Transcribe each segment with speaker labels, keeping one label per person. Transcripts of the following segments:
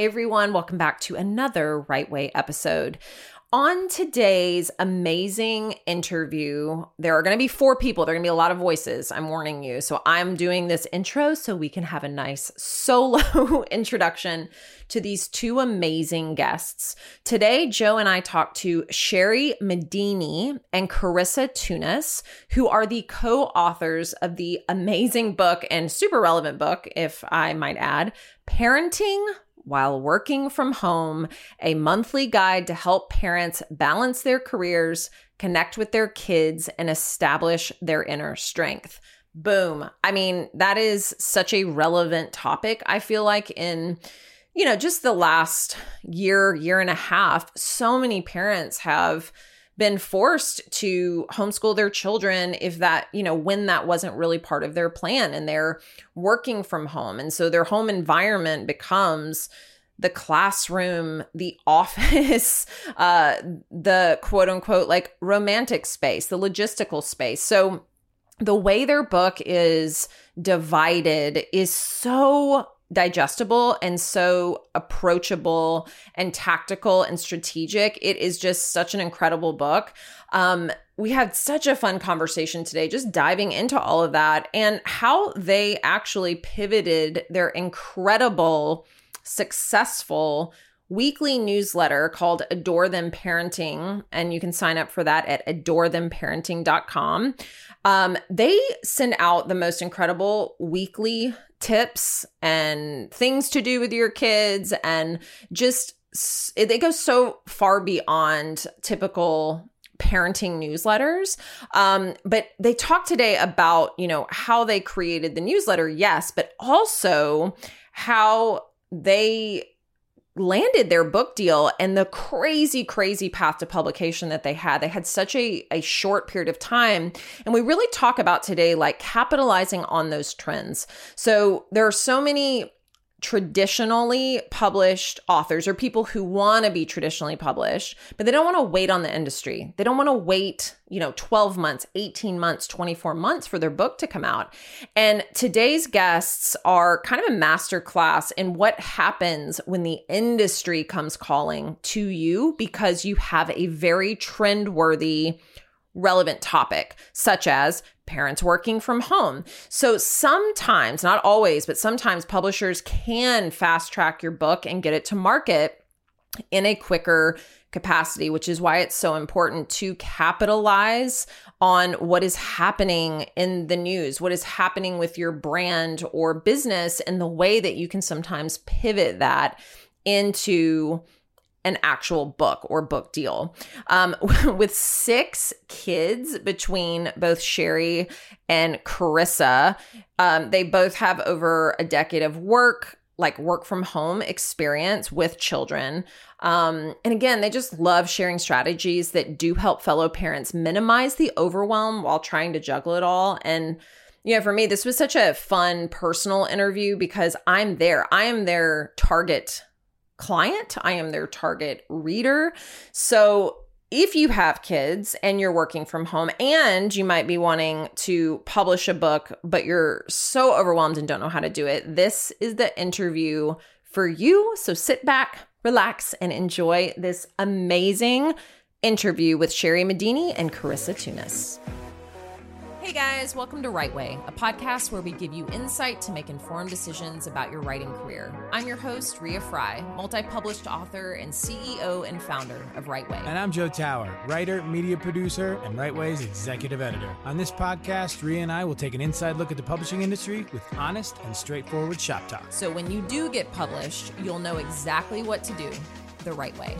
Speaker 1: Hey everyone, welcome back to another Right Way episode. On today's amazing interview, there are going to be four people. There are going to be a lot of voices. I'm warning you. So I'm doing this intro so we can have a nice solo introduction to these two amazing guests. Today, Joe and I talked to Sherry Medini and Carissa Tunis, who are the co authors of the amazing book and super relevant book, if I might add, Parenting while working from home, a monthly guide to help parents balance their careers, connect with their kids, and establish their inner strength. Boom. I mean, that is such a relevant topic, I feel like, in you know, just the last year, year and a half, so many parents have been forced to homeschool their children if that, you know, when that wasn't really part of their plan and they're working from home. And so their home environment becomes the classroom, the office, uh, the quote unquote like romantic space, the logistical space. So the way their book is divided is so digestible and so approachable and tactical and strategic. It is just such an incredible book. Um, we had such a fun conversation today, just diving into all of that and how they actually pivoted their incredible, successful weekly newsletter called Adore Them Parenting. And you can sign up for that at adorethemparenting.com. Um, they send out the most incredible weekly tips and things to do with your kids and just they go so far beyond typical parenting newsletters. Um, but they talk today about you know how they created the newsletter yes but also how they landed their book deal and the crazy crazy path to publication that they had. They had such a, a short period of time. And we really talk about today like capitalizing on those trends. So there are so many traditionally published authors or people who want to be traditionally published, but they don't want to wait on the industry. They don't want to wait, you know, 12 months, 18 months, 24 months for their book to come out. And today's guests are kind of a master class in what happens when the industry comes calling to you because you have a very trend worthy relevant topic, such as parents working from home. So sometimes, not always, but sometimes publishers can fast track your book and get it to market in a quicker capacity, which is why it's so important to capitalize on what is happening in the news, what is happening with your brand or business, and the way that you can sometimes pivot that into an actual book or book deal. Um, with six kids between both Sherry and Carissa, um, they both have over a decade of work, like work from home experience with children. Um, and again, they just love sharing strategies that do help fellow parents minimize the overwhelm while trying to juggle it all. And you know, for me, this was such a fun personal interview because I'm there. I am their target client, I am their target reader. So if you have kids and you're working from home and you might be wanting to publish a book, but you're so overwhelmed and don't know how to do it, this is the interview for you. So sit back, relax, and enjoy this amazing interview with Sherry Medini and Carissa Tunis. Hey guys, welcome to Right Way, a podcast where we give you insight to make informed decisions about your writing career. I'm your host, Ria Fry, multi published author and CEO and founder of Right Way.
Speaker 2: And I'm Joe Tower, writer, media producer, and Right Way's executive editor. On this podcast, Ria and I will take an inside look at the publishing industry with honest and straightforward shop talk.
Speaker 1: So when you do get published, you'll know exactly what to do the right way.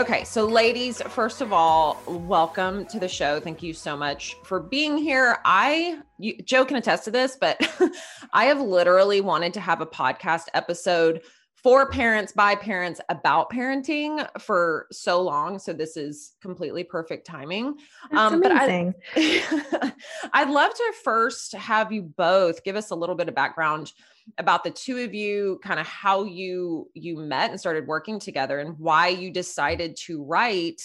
Speaker 1: Okay, so ladies, first of all, welcome to the show. Thank you so much for being here. I, you, Joe can attest to this, but I have literally wanted to have a podcast episode for parents by parents about parenting for so long. So this is completely perfect timing.
Speaker 3: That's um, amazing.
Speaker 1: But I, I'd love to first have you both give us a little bit of background about the two of you kind of how you you met and started working together and why you decided to write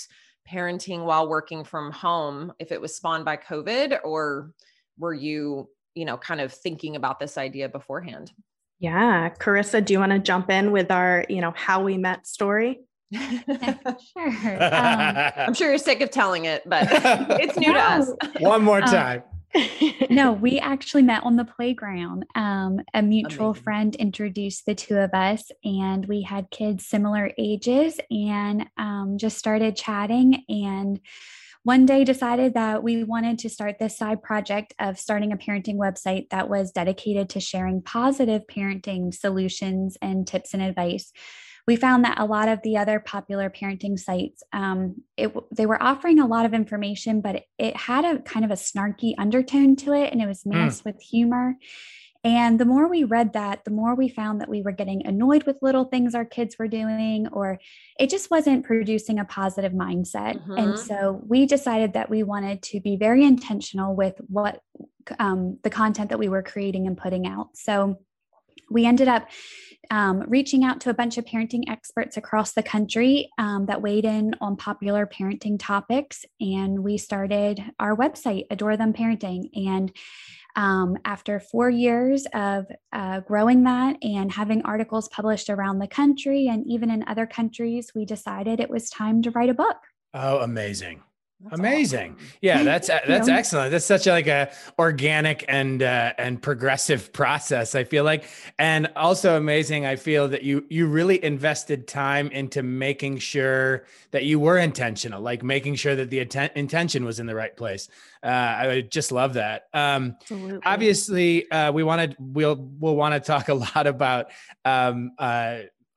Speaker 1: parenting while working from home if it was spawned by covid or were you you know kind of thinking about this idea beforehand
Speaker 3: Yeah. Carissa, do you want to jump in with our, you know, how we met story?
Speaker 1: sure. Um, I'm sure you're sick of telling it, but it's new no. to us.
Speaker 2: One more um, time.
Speaker 4: Um, no, we actually met on the playground. Um, a mutual Amazing. friend introduced the two of us, and we had kids similar ages and um, just started chatting. And one day decided that we wanted to start this side project of starting a parenting website that was dedicated to sharing positive parenting solutions and tips and advice we found that a lot of the other popular parenting sites um, it, they were offering a lot of information but it, it, had a kind of a snarky undertone to it and it was mixed mm. with humor and the more we read that the more we found that we were getting annoyed with little things our kids were doing or it just wasn't producing a positive mindset mm-hmm. and so we decided that we wanted to be very intentional with what um, the content that we were creating and putting out so we ended up um, reaching out to a bunch of parenting experts across the country um, that weighed in on popular parenting topics. And we started our website, Adore Them Parenting. And um, after four years of uh, growing that and having articles published around the country and even in other countries, we decided it was time to write a book.
Speaker 2: Oh, amazing. That's Amazing. Awesome. Yeah, that's that's excellent. That's such a, like a organic and uh, and progressive process. I feel like, and also amazing. I feel that you you really invested time into making sure that you were intentional, like making sure that the atten- intention was in the right place. Uh, I just love that. Um, Absolutely. Obviously, uh, we want to we'll we'll want to talk a lot about um,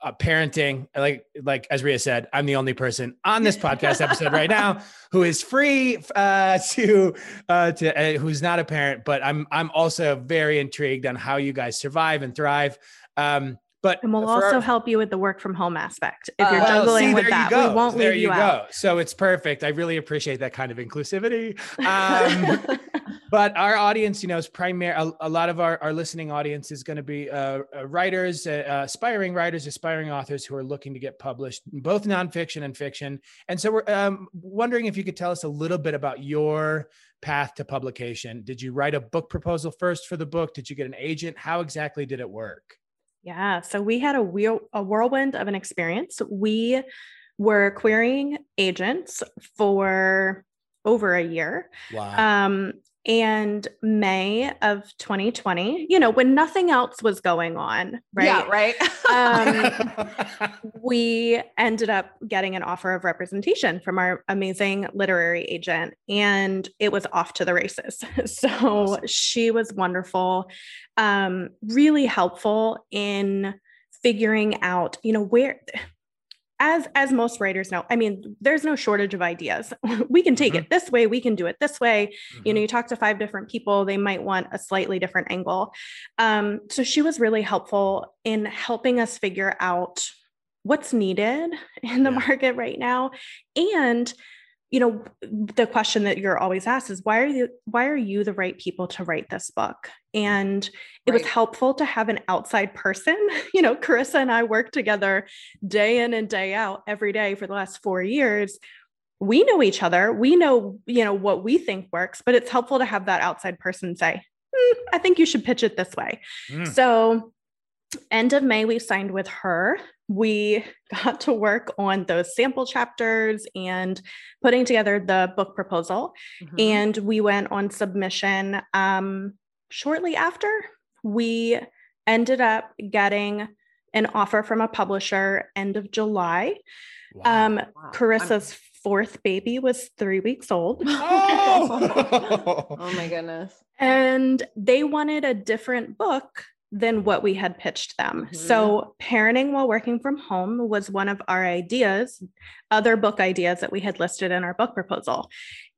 Speaker 2: uh, parenting like like as Ria said I'm the only person on this podcast episode right now who is free uh, to uh, to uh, who's not a parent but I'm I'm also very intrigued on how you guys survive and thrive. Um, but
Speaker 3: and we'll also our, help you with the work from home aspect if you're uh, juggling see, with that. We won't
Speaker 2: there
Speaker 3: leave
Speaker 2: you,
Speaker 3: you
Speaker 2: go.
Speaker 3: out.
Speaker 2: So it's perfect. I really appreciate that kind of inclusivity. Um, but our audience, you know, is primary. A, a, lot of our, our listening audience is going to be uh, uh writers, uh, uh, aspiring writers, aspiring authors who are looking to get published, both nonfiction and fiction. And so we're um, wondering if you could tell us a little bit about your path to publication. Did you write a book proposal first for the book? Did you get an agent? How exactly did it work?
Speaker 3: Yeah. So we had a wheel, a whirlwind of an experience. We were querying agents for over a year. Wow. Um, and May of 2020, you know, when nothing else was going on, right?
Speaker 1: Yeah, right.
Speaker 3: um, we ended up getting an offer of representation from our amazing literary agent, and it was off to the races. So awesome. she was wonderful, um, really helpful in figuring out, you know, where as as most writers know i mean there's no shortage of ideas we can take mm-hmm. it this way we can do it this way mm-hmm. you know mm-hmm. you talk to five different people they might want a slightly different angle um, so she was really helpful in helping us figure out what's needed in the yeah. market right now and you know the question that you're always asked is why are you why are you the right people to write this book? And it right. was helpful to have an outside person. You know carissa and i work together day in and day out every day for the last four years. We know each other. We know you know what we think works but it's helpful to have that outside person say mm, i think you should pitch it this way. Mm. so end of may we signed with her we got to work on those sample chapters and putting together the book proposal. Mm-hmm. And we went on submission um, shortly after. We ended up getting an offer from a publisher end of July. Wow. Um, wow. Carissa's I'm... fourth baby was three weeks old.
Speaker 1: Oh! oh my goodness.
Speaker 3: And they wanted a different book than what we had pitched them. Mm-hmm. So, parenting while working from home was one of our ideas, other book ideas that we had listed in our book proposal.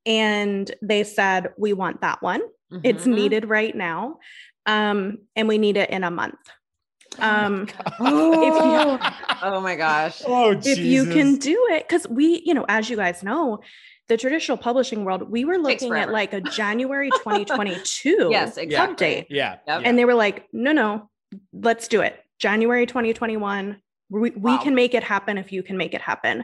Speaker 3: And they said, We want that one. Mm-hmm. It's needed right now. Um, and we need it in a month.
Speaker 1: Oh um, oh, if you, oh my gosh.
Speaker 2: Oh,
Speaker 3: if you can do it, because we, you know, as you guys know, the traditional publishing world, we were looking at like a January 2022
Speaker 1: yes, exactly.
Speaker 3: update.
Speaker 2: Yeah.
Speaker 3: Yep. And they were like, no, no, let's do it. January 2021. We, wow. we can make it happen if you can make it happen.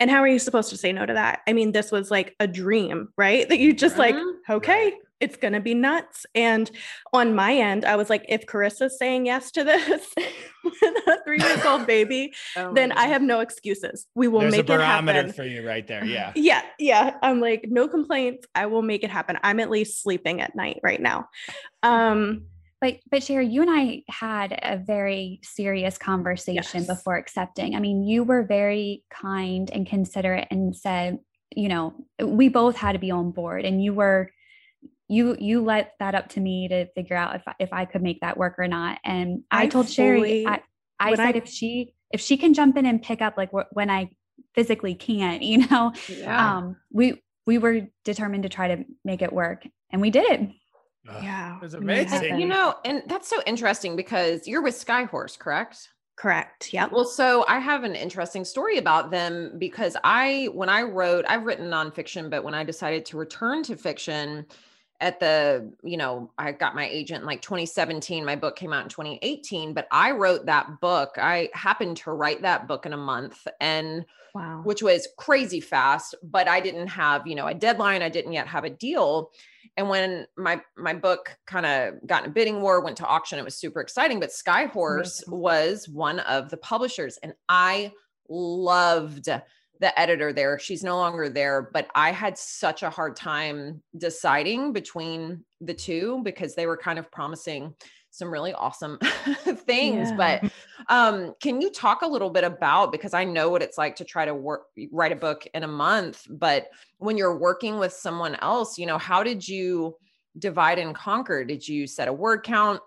Speaker 3: And how are you supposed to say no to that? I mean, this was like a dream, right? That you just mm-hmm. like, okay, it's going to be nuts. And on my end, I was like, if Carissa's saying yes to this with a three years old baby, oh then I have no excuses. We will
Speaker 2: There's
Speaker 3: make
Speaker 2: a
Speaker 3: barometer
Speaker 2: it happen. for you right there. Yeah.
Speaker 3: Yeah. Yeah. I'm like, no complaints. I will make it happen. I'm at least sleeping at night right now. Um,
Speaker 4: but but Sherry, you and I had a very serious conversation yes. before accepting. I mean, you were very kind and considerate and said, you know, we both had to be on board and you were you you let that up to me to figure out if if I could make that work or not. And I, I told fully, Sherry, I, I said I, if she if she can jump in and pick up like when I physically can't, you know, yeah. um, we we were determined to try to make it work, and we did it.
Speaker 3: yeah,
Speaker 2: it was amazing.
Speaker 1: You know, and that's so interesting because you're with Skyhorse, correct?
Speaker 3: Correct. Yeah.
Speaker 1: Well, so I have an interesting story about them because I, when I wrote, I've written nonfiction, but when I decided to return to fiction, at the you know i got my agent in like 2017 my book came out in 2018 but i wrote that book i happened to write that book in a month and wow. which was crazy fast but i didn't have you know a deadline i didn't yet have a deal and when my my book kind of got in a bidding war went to auction it was super exciting but skyhorse was one of the publishers and i loved the editor there. She's no longer there, but I had such a hard time deciding between the two because they were kind of promising some really awesome things. Yeah. But um, can you talk a little bit about because I know what it's like to try to work write a book in a month, but when you're working with someone else, you know, how did you divide and conquer? Did you set a word count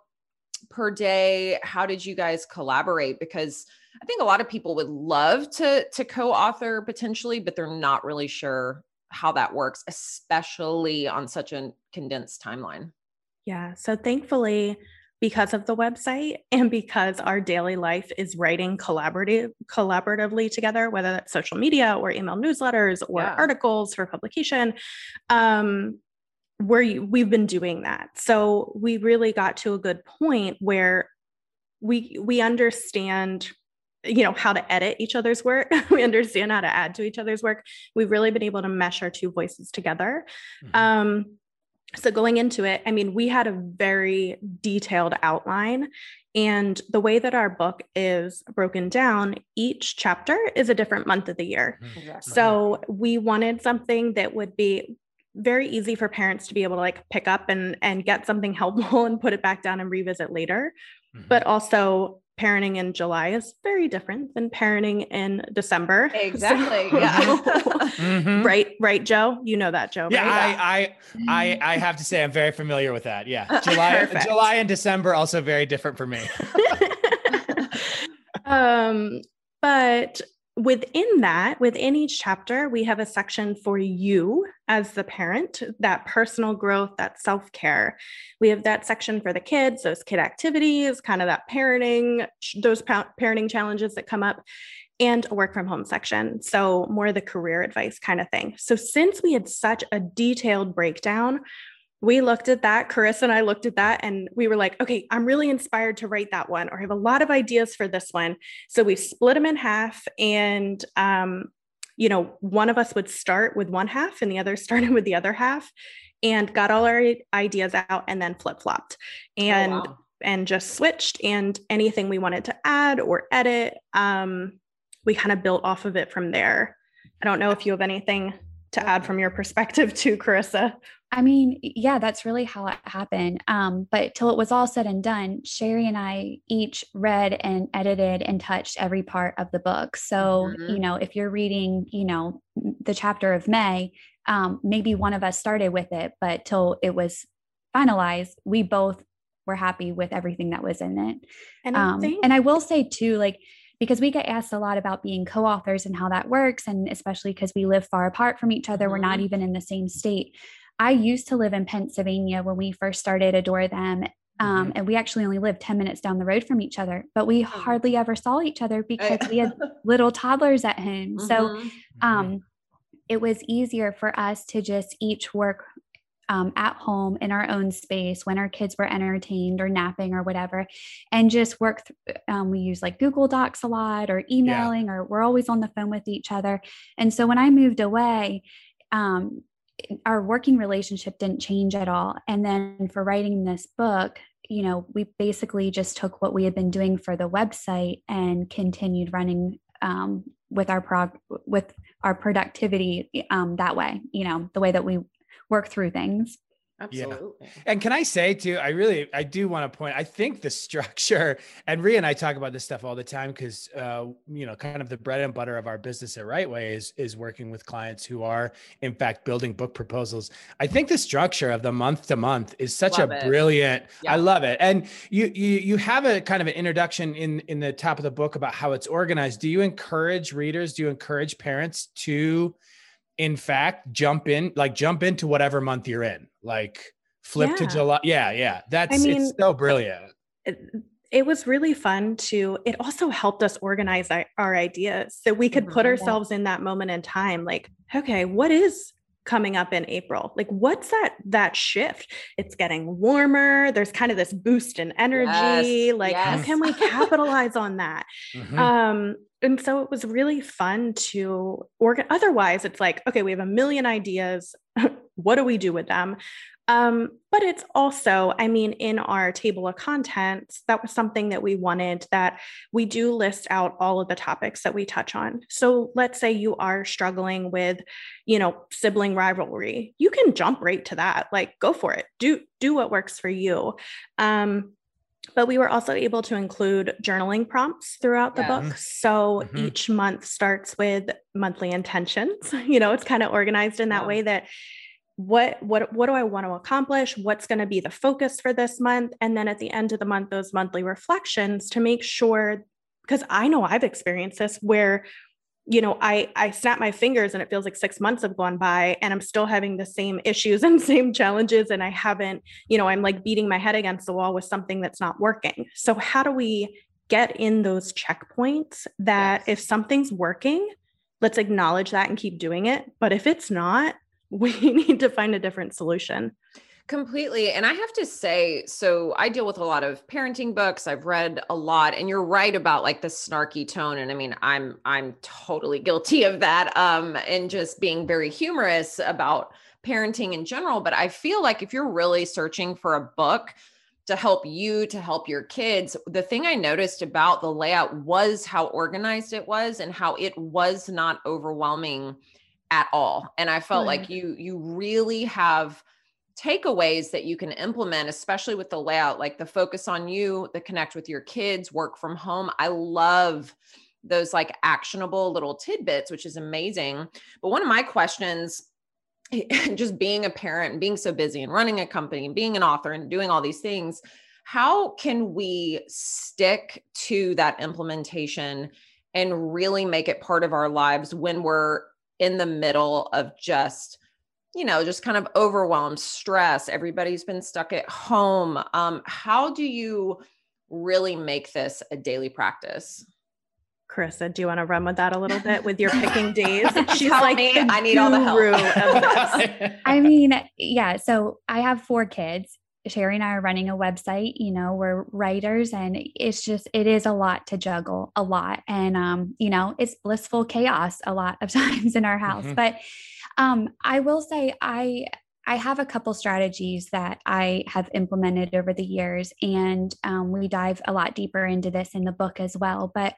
Speaker 1: per day? How did you guys collaborate? Because I think a lot of people would love to to co-author potentially, but they're not really sure how that works, especially on such a condensed timeline.
Speaker 3: Yeah. So thankfully, because of the website and because our daily life is writing collaborative collaboratively together, whether that's social media or email newsletters or yeah. articles for publication, um, we're we've been doing that. So we really got to a good point where we we understand you know how to edit each other's work we understand how to add to each other's work we've really been able to mesh our two voices together mm-hmm. um, so going into it i mean we had a very detailed outline and the way that our book is broken down each chapter is a different month of the year mm-hmm. so we wanted something that would be very easy for parents to be able to like pick up and and get something helpful and put it back down and revisit later mm-hmm. but also parenting in July is very different than parenting in December.
Speaker 1: Exactly. So, yeah.
Speaker 3: mm-hmm. Right. Right, Joe. You know that, Joe.
Speaker 2: Yeah. Right? I, I, I, I have to say I'm very familiar with that. Yeah. July, July and December also very different for me.
Speaker 3: um, but within that, within each chapter, we have a section for you as the parent, that personal growth, that self care. We have that section for the kids, those kid activities, kind of that parenting, those parenting challenges that come up, and a work from home section. So, more the career advice kind of thing. So, since we had such a detailed breakdown, we looked at that. Carissa and I looked at that and we were like, okay, I'm really inspired to write that one, or I have a lot of ideas for this one. So we split them in half. And, um, you know, one of us would start with one half and the other started with the other half and got all our ideas out and then flip flopped and, oh, wow. and just switched. And anything we wanted to add or edit, um, we kind of built off of it from there. I don't know if you have anything to add from your perspective too, Carissa.
Speaker 4: I mean, yeah, that's really how it happened. Um, but till it was all said and done, Sherry and I each read and edited and touched every part of the book. So, mm-hmm. you know, if you're reading, you know, the chapter of May, um, maybe one of us started with it, but till it was finalized, we both were happy with everything that was in it. And, um, I, think- and I will say too, like, because we get asked a lot about being co authors and how that works. And especially because we live far apart from each other, mm-hmm. we're not mm-hmm. even in the same state. I used to live in Pennsylvania when we first started Adore Them. Um, mm-hmm. and we actually only lived 10 minutes down the road from each other, but we oh. hardly ever saw each other because we had little toddlers at home. Mm-hmm. So mm-hmm. um, it was easier for us to just each work um, at home in our own space when our kids were entertained or napping or whatever, and just work. Th- um, we use like Google Docs a lot or emailing, yeah. or we're always on the phone with each other. And so when I moved away, um, our working relationship didn't change at all. And then for writing this book, you know, we basically just took what we had been doing for the website and continued running um, with our prog with our productivity um, that way. You know, the way that we work through things.
Speaker 1: Absolutely.
Speaker 2: Yeah. And can I say too, I really, I do want to point, I think the structure, and Ria and I talk about this stuff all the time because, uh, you know, kind of the bread and butter of our business at Write Way is, is working with clients who are in fact building book proposals. I think the structure of the month to month is such love a it. brilliant, yeah. I love it. And you, you, you have a kind of an introduction in, in the top of the book about how it's organized. Do you encourage readers, do you encourage parents to, in fact jump in like jump into whatever month you're in like flip yeah. to july yeah yeah that's I mean, it's so brilliant
Speaker 3: it, it, was really fun to it also helped us organize our, our ideas so we could put mm-hmm. ourselves in that moment in time like okay what is coming up in April. Like what's that that shift? It's getting warmer. There's kind of this boost in energy. Yes, like yes. how can we capitalize on that? Mm-hmm. Um and so it was really fun to organ otherwise it's like okay we have a million ideas what do we do with them? Um, but it's also i mean in our table of contents that was something that we wanted that we do list out all of the topics that we touch on. So let's say you are struggling with you know sibling rivalry. You can jump right to that. Like go for it. Do do what works for you. Um, but we were also able to include journaling prompts throughout the yeah. book. So mm-hmm. each month starts with monthly intentions. You know, it's kind of organized in that yeah. way that what what what do I want to accomplish? What's going to be the focus for this month? And then at the end of the month, those monthly reflections to make sure because I know I've experienced this where you know i i snap my fingers and it feels like 6 months have gone by and i'm still having the same issues and same challenges and i haven't you know i'm like beating my head against the wall with something that's not working. So how do we get in those checkpoints that yes. if something's working let's acknowledge that and keep doing it. But if it's not we need to find a different solution
Speaker 1: Completely. And I have to say, so I deal with a lot of parenting books. I've read a lot and you're right about like the snarky tone and I mean, I'm I'm totally guilty of that um and just being very humorous about parenting in general, but I feel like if you're really searching for a book to help you to help your kids, the thing I noticed about the layout was how organized it was and how it was not overwhelming at all. And I felt like you you really have takeaways that you can implement, especially with the layout, like the focus on you, the connect with your kids, work from home. I love those like actionable little tidbits, which is amazing. But one of my questions, just being a parent and being so busy and running a company and being an author and doing all these things, how can we stick to that implementation and really make it part of our lives when we're in the middle of just you know, just kind of overwhelmed, stress. Everybody's been stuck at home. Um, how do you really make this a daily practice?
Speaker 3: Carissa, do you want to run with that a little bit with your picking days? She's
Speaker 1: Tell like, me, I need all the help.
Speaker 4: I mean, yeah. So I have four kids. Sherry and I are running a website. You know, we're writers, and it's just it is a lot to juggle, a lot, and um, you know, it's blissful chaos a lot of times in our house. Mm-hmm. But um, I will say I I have a couple strategies that I have implemented over the years, and um, we dive a lot deeper into this in the book as well. But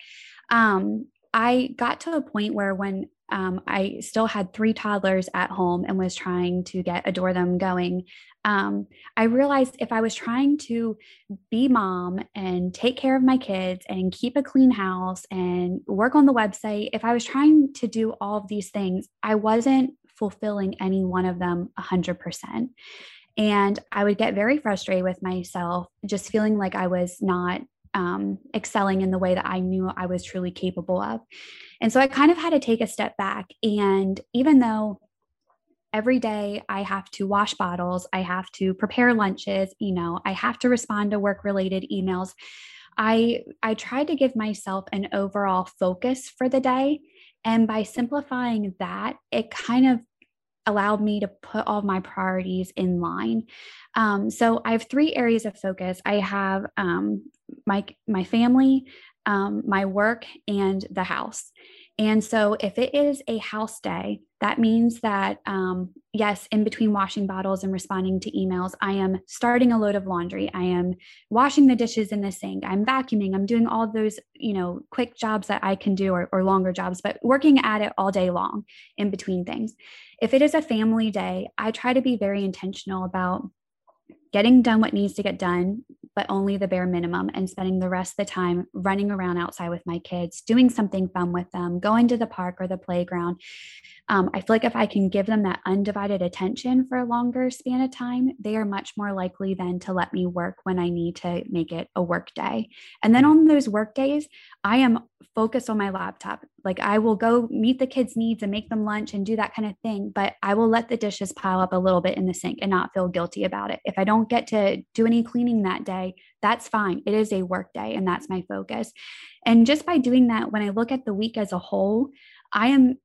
Speaker 4: um, I got to a point where when um, I still had three toddlers at home and was trying to get adore them going. Um, I realized if I was trying to be mom and take care of my kids and keep a clean house and work on the website, if I was trying to do all of these things, I wasn't fulfilling any one of them 100%. And I would get very frustrated with myself, just feeling like I was not um, excelling in the way that I knew I was truly capable of. And so I kind of had to take a step back. And even though every day I have to wash bottles, I have to prepare lunches, you know, I have to respond to work related emails. I I tried to give myself an overall focus for the day and by simplifying that, it kind of allowed me to put all my priorities in line. Um, so I have three areas of focus. I have um, my my family, um, my work, and the house. And so, if it is a house day, that means that, um, yes, in between washing bottles and responding to emails, I am starting a load of laundry. I am washing the dishes in the sink. I'm vacuuming. I'm doing all those, you know, quick jobs that I can do or, or longer jobs, but working at it all day long in between things. If it is a family day, I try to be very intentional about getting done what needs to get done, but only the bare minimum, and spending the rest of the time running around outside with my kids, doing something fun with them, going to the park or the playground. Um, I feel like if I can give them that undivided attention for a longer span of time, they are much more likely then to let me work when I need to make it a work day. And then on those work days, I am focused on my laptop. Like I will go meet the kids' needs and make them lunch and do that kind of thing, but I will let the dishes pile up a little bit in the sink and not feel guilty about it. If I don't get to do any cleaning that day, that's fine. It is a work day and that's my focus. And just by doing that, when I look at the week as a whole, I am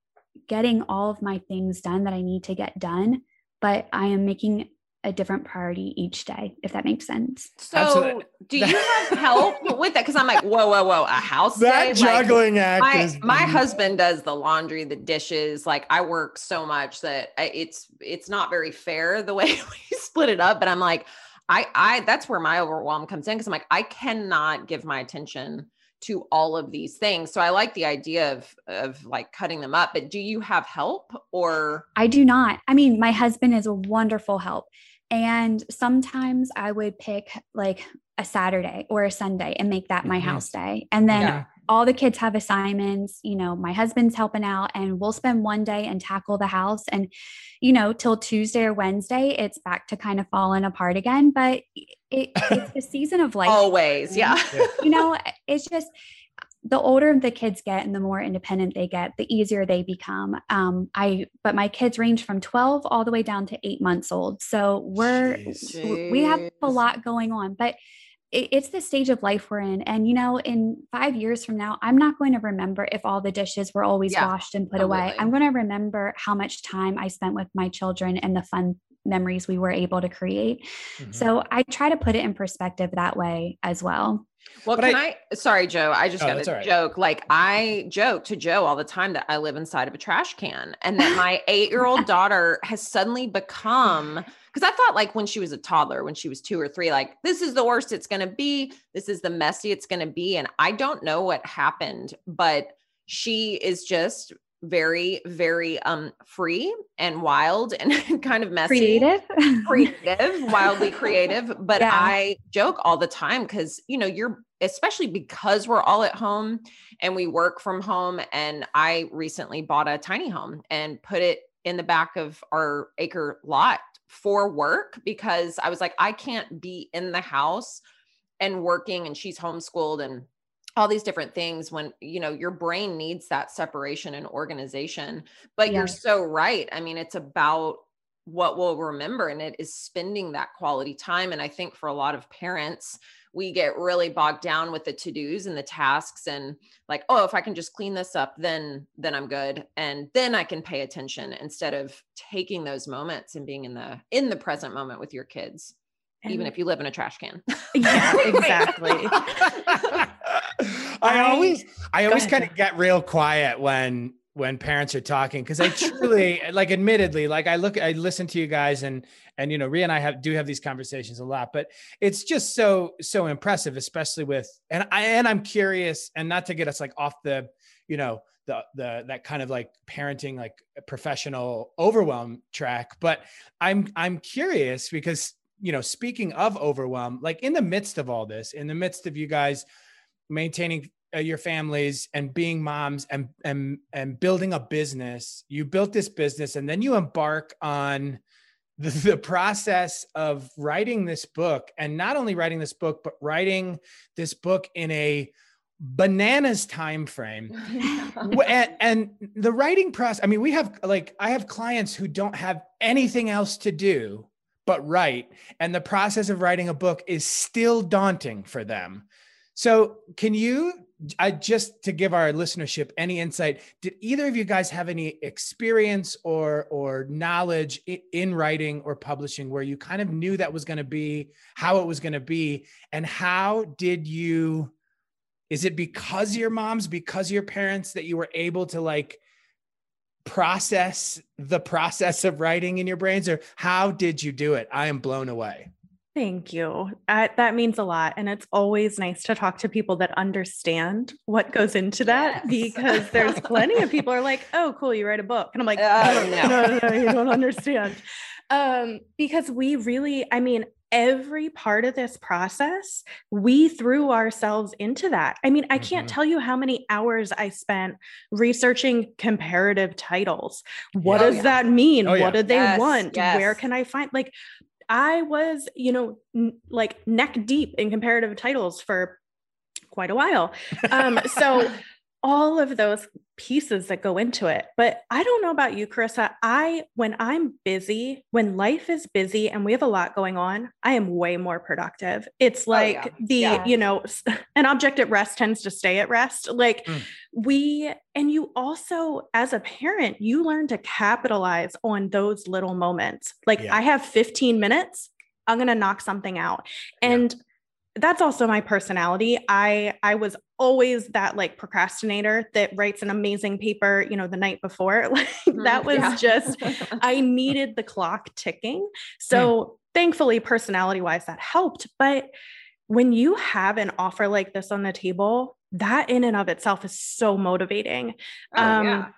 Speaker 4: getting all of my things done that I need to get done, but I am making a different priority each day, if that makes sense.
Speaker 1: So, Absolutely. do you have help with that? Because I'm like, whoa, whoa, whoa, a house
Speaker 2: that
Speaker 1: day?
Speaker 2: juggling
Speaker 1: like,
Speaker 2: act.
Speaker 1: My,
Speaker 2: is-
Speaker 1: my husband does the laundry, the dishes. Like, I work so much that it's it's not very fair the way we split it up. But I'm like, I I that's where my overwhelm comes in because I'm like, I cannot give my attention to all of these things. So I like the idea of of like cutting them up, but do you have help or
Speaker 4: I do not. I mean, my husband is a wonderful help. And sometimes I would pick like a Saturday or a Sunday and make that my mm-hmm. house day. And then yeah. All the kids have assignments, you know, my husband's helping out and we'll spend one day and tackle the house and you know, till Tuesday or Wednesday it's back to kind of falling apart again, but it, it's the season of life.
Speaker 1: Always, yeah.
Speaker 4: you know, it's just the older the kids get and the more independent they get, the easier they become. Um, I but my kids range from 12 all the way down to eight months old. So we're Jeez. we have a lot going on, but it, it's the stage of life we're in. And you know, in five years from now, I'm not going to remember if all the dishes were always yeah, washed and put totally. away. I'm going to remember how much time I spent with my children and the fun memories we were able to create. Mm-hmm. So I try to put it in perspective that way as well.
Speaker 1: Well, but can I, I, Sorry, Joe. I just oh, got a right. joke. Like I joke to Joe all the time that I live inside of a trash can, and that my eight-year-old daughter has suddenly become. Because I thought, like when she was a toddler, when she was two or three, like this is the worst it's going to be. This is the messy it's going to be, and I don't know what happened, but she is just very very um free and wild and kind of messy
Speaker 4: creative
Speaker 1: creative wildly creative but yeah. i joke all the time cuz you know you're especially because we're all at home and we work from home and i recently bought a tiny home and put it in the back of our acre lot for work because i was like i can't be in the house and working and she's homeschooled and all these different things when you know your brain needs that separation and organization. But yeah. you're so right. I mean it's about what we'll remember and it is spending that quality time. And i think for a lot of parents we get really bogged down with the to-dos and the tasks and like oh if i can just clean this up then then i'm good and then i can pay attention instead of taking those moments and being in the in the present moment with your kids and even if you live in a trash can.
Speaker 3: Yeah exactly.
Speaker 2: I, always I always kind of get real quiet when when parents are talking because I truly like admittedly like I look I listen to you guys and and you know Ria and I have do have these conversations a lot but it's just so so impressive especially with and I and I'm curious and not to get us like off the you know the the that kind of like parenting like professional overwhelm track but I'm I'm curious because you know speaking of overwhelm like in the midst of all this in the midst of you guys maintaining Uh, your families and being moms and and and building a business. You built this business and then you embark on the, the process of writing this book. And not only writing this book but writing this book in a bananas time frame and, and the writing process i mean we have like i have clients who don't have anything else to do but write. And the process of writing a book is still daunting for them. So, can you, I just to give our listenership any insight, did either of you guys have any experience or or knowledge in writing or publishing where you kind of knew that was going to be how it was going to be, and how did you is it because your moms because your parents that you were able to like process the process of writing in your brains or how did you do it? I am blown away
Speaker 3: Thank you. Uh, that means a lot. And it's always nice to talk to people that understand what goes into that yes. because there's plenty of people are like, oh, cool, you write a book. And I'm like, uh, no. no, no, no, you don't understand. Um, because we really, I mean, every part of this process, we threw ourselves into that. I mean, I can't mm-hmm. tell you how many hours I spent researching comparative titles. What does yeah. that mean? Oh, yeah. What do they yes, want? Yes. Where can I find like I was, you know, n- like neck deep in comparative titles for quite a while. Um, so all of those pieces that go into it. But I don't know about you, Carissa. I, when I'm busy, when life is busy and we have a lot going on, I am way more productive. It's like oh, yeah. the, yeah. you know, an object at rest tends to stay at rest. Like mm. we, and you also, as a parent, you learn to capitalize on those little moments. Like yeah. I have 15 minutes. I'm going to knock something out. And that's also my personality. I I was always that like procrastinator that writes an amazing paper, you know, the night before. Like mm, that was yeah. just I needed the clock ticking. So mm. thankfully personality wise that helped, but when you have an offer like this on the table, that in and of itself is so motivating. Oh, um yeah.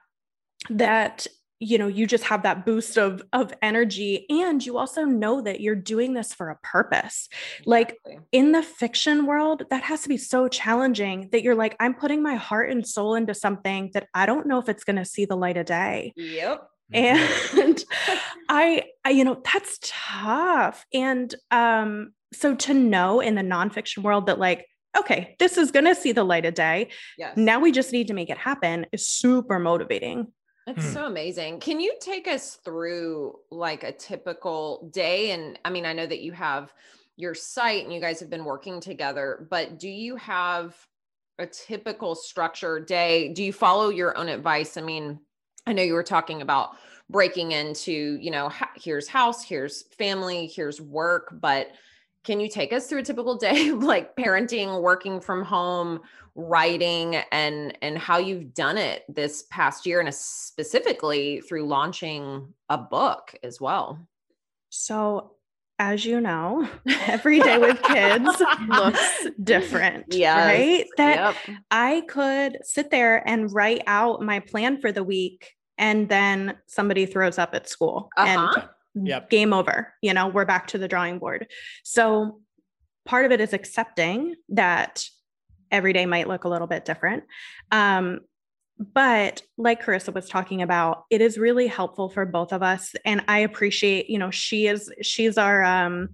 Speaker 3: that you know you just have that boost of of energy and you also know that you're doing this for a purpose. Exactly. like in the fiction world that has to be so challenging that you're like i'm putting my heart and soul into something that i don't know if it's going to see the light of day.
Speaker 1: Yep.
Speaker 3: And I, I you know that's tough. And um so to know in the nonfiction world that like okay this is going to see the light of day. Yes. now we just need to make it happen is super motivating
Speaker 1: it's hmm. so amazing. Can you take us through like a typical day? And I mean, I know that you have your site and you guys have been working together, but do you have a typical structure day? Do you follow your own advice? I mean, I know you were talking about breaking into, you know, here's house, here's family, here's work, but can you take us through a typical day like parenting, working from home? writing and and how you've done it this past year and specifically through launching a book as well.
Speaker 3: So as you know, every day with kids looks different.
Speaker 1: Yeah.
Speaker 3: Right. That yep. I could sit there and write out my plan for the week and then somebody throws up at school uh-huh. and yep. game over. You know, we're back to the drawing board. So part of it is accepting that every day might look a little bit different. Um, but like Carissa was talking about, it is really helpful for both of us. And I appreciate, you know, she is, she's our, um,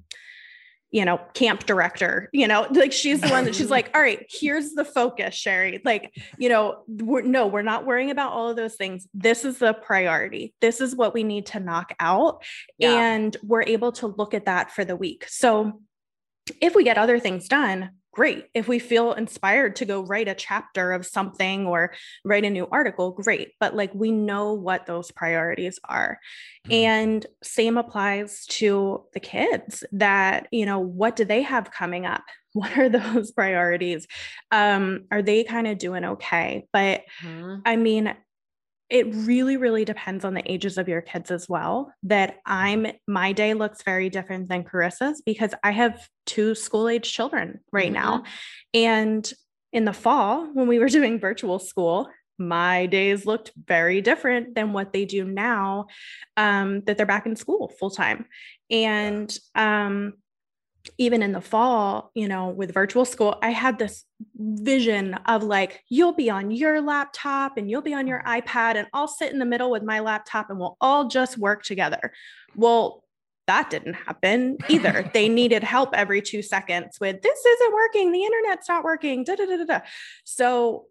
Speaker 3: you know, camp director, you know, like she's the one that she's like, all right, here's the focus, Sherry. Like, you know, we're, no, we're not worrying about all of those things. This is the priority. This is what we need to knock out. Yeah. And we're able to look at that for the week. So if we get other things done, great. If we feel inspired to go write a chapter of something or write a new article, great. But like we know what those priorities are. Mm-hmm. And same applies to the kids that, you know, what do they have coming up? What are those priorities? Um, are they kind of doing okay? But mm-hmm. I mean, it really really depends on the ages of your kids as well that i'm my day looks very different than carissa's because i have two school age children right mm-hmm. now and in the fall when we were doing virtual school my days looked very different than what they do now um, that they're back in school full time. And um, even in the fall, you know, with virtual school, I had this vision of like, you'll be on your laptop and you'll be on your iPad, and I'll sit in the middle with my laptop and we'll all just work together. Well, that didn't happen either. they needed help every two seconds with this isn't working, the internet's not working. Da, da, da, da. da. So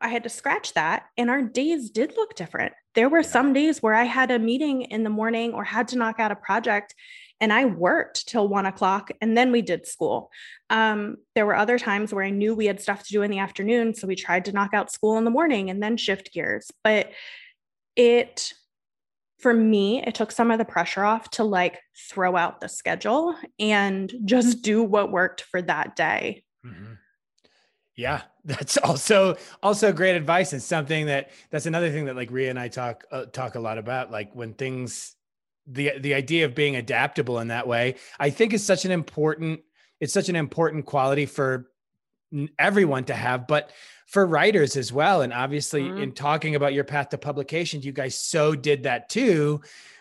Speaker 3: I had to scratch that, and our days did look different. There were some days where I had a meeting in the morning or had to knock out a project, and I worked till one o'clock and then we did school. Um, there were other times where I knew we had stuff to do in the afternoon. So we tried to knock out school in the morning and then shift gears. But it, for me, it took some of the pressure off to like throw out the schedule and just do what worked for that day.
Speaker 2: Mm-hmm. Yeah, that's also also great advice and something that that's another thing that like Ria and I talk uh, talk a lot about like when things the the idea of being adaptable in that way I think is such an important it's such an important quality for everyone to have but for writers as well. And obviously mm-hmm. in talking about your path to publication you guys so did that too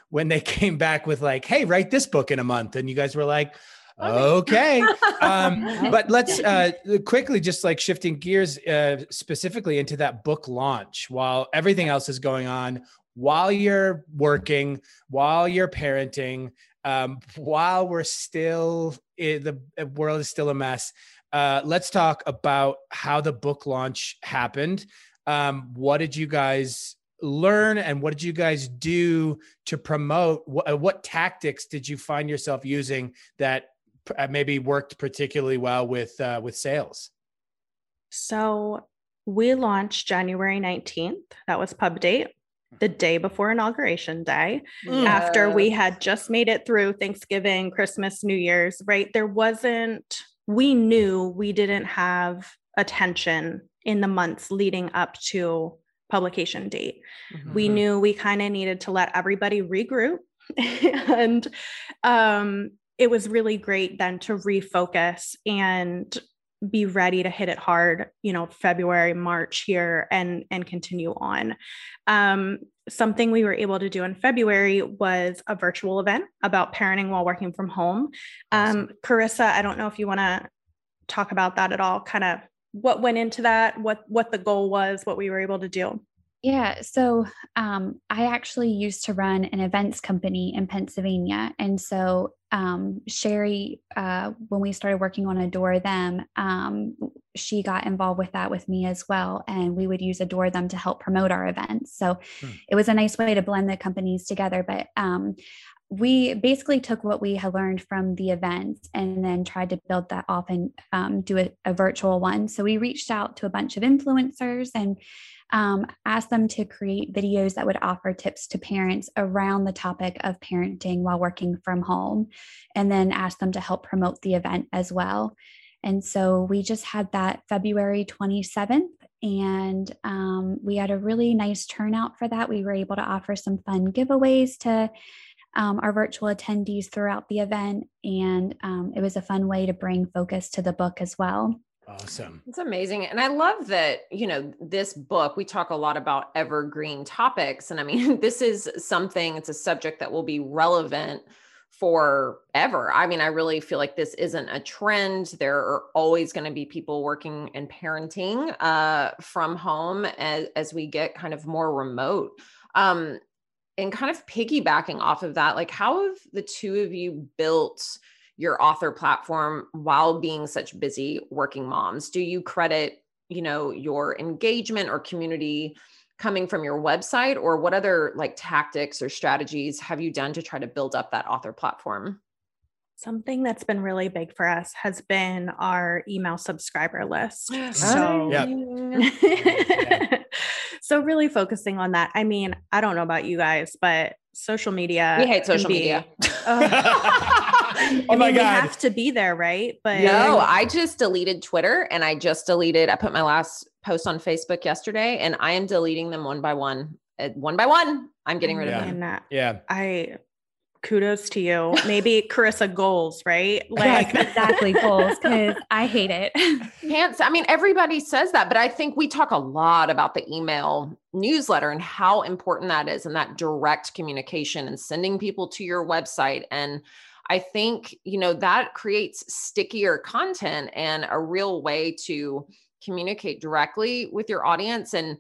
Speaker 2: when they came back with like hey write this book in a month. And you guys were like okay. Um, but let's uh, quickly just like shifting gears uh, specifically into that book launch while everything else is going on while you're working while you're parenting um, while we're still the world is still a mess uh, let's talk about how the book launch happened um, what did you guys learn and what did you guys do to promote what, what tactics did you find yourself using that uh, maybe worked particularly well with uh, with sales?
Speaker 3: So we launched January 19th. That was pub date, the day before inauguration day. After we had just made it through Thanksgiving, Christmas, New Year's, right? There wasn't, we knew we didn't have attention in the months leading up to publication date. Mm-hmm. We knew we kind of needed to let everybody regroup and um, it was really great then to refocus and be ready to hit it hard you know february march here and and continue on. Um, something we were able to do in february was a virtual event about parenting while working from home. Um, carissa i don't know if you want to talk about that at all kind of what went into that what what the goal was what we were able to do
Speaker 4: yeah. So um, I actually used to run an events company in Pennsylvania. And so um, Sherry, uh, when we started working on Adore Them, um, she got involved with that with me as well. And we would use Adore Them to help promote our events. So hmm. it was a nice way to blend the companies together. But um, we basically took what we had learned from the events and then tried to build that off and um, do a, a, virtual one. So we reached out to a bunch of influencers and um, asked them to create videos that would offer tips to parents around the topic of parenting while working from home, and then asked them to help promote the event as well. And so we just had that February 27th, and um, we had a really nice turnout for that. We were able to offer some fun giveaways to um, our virtual attendees throughout the event, and um, it was a fun way to bring focus to the book as well.
Speaker 2: Awesome.
Speaker 1: It's amazing. And I love that, you know, this book, we talk a lot about evergreen topics. And I mean, this is something, it's a subject that will be relevant forever. I mean, I really feel like this isn't a trend. There are always going to be people working and parenting uh, from home as, as we get kind of more remote. Um, and kind of piggybacking off of that, like how have the two of you built your author platform while being such busy working moms? Do you credit, you know, your engagement or community coming from your website or what other like tactics or strategies have you done to try to build up that author platform?
Speaker 3: Something that's been really big for us has been our email subscriber list. So, so really focusing on that. I mean, I don't know about you guys, but social media.
Speaker 1: We hate social be, media.
Speaker 3: Uh, oh I my mean, God. We have to be there, right?
Speaker 1: But no, I just deleted Twitter and I just deleted, I put my last post on Facebook yesterday and I am deleting them one by one. Uh, one by one, I'm getting rid
Speaker 2: yeah.
Speaker 1: of them.
Speaker 2: And, yeah.
Speaker 3: I kudos to you. Maybe Carissa goals, right? Like
Speaker 4: yes, exactly goals because I hate it.
Speaker 1: Can't. I mean, everybody says that, but I think we talk a lot about the email newsletter and how important that is, and that direct communication and sending people to your website and I think, you know, that creates stickier content and a real way to communicate directly with your audience and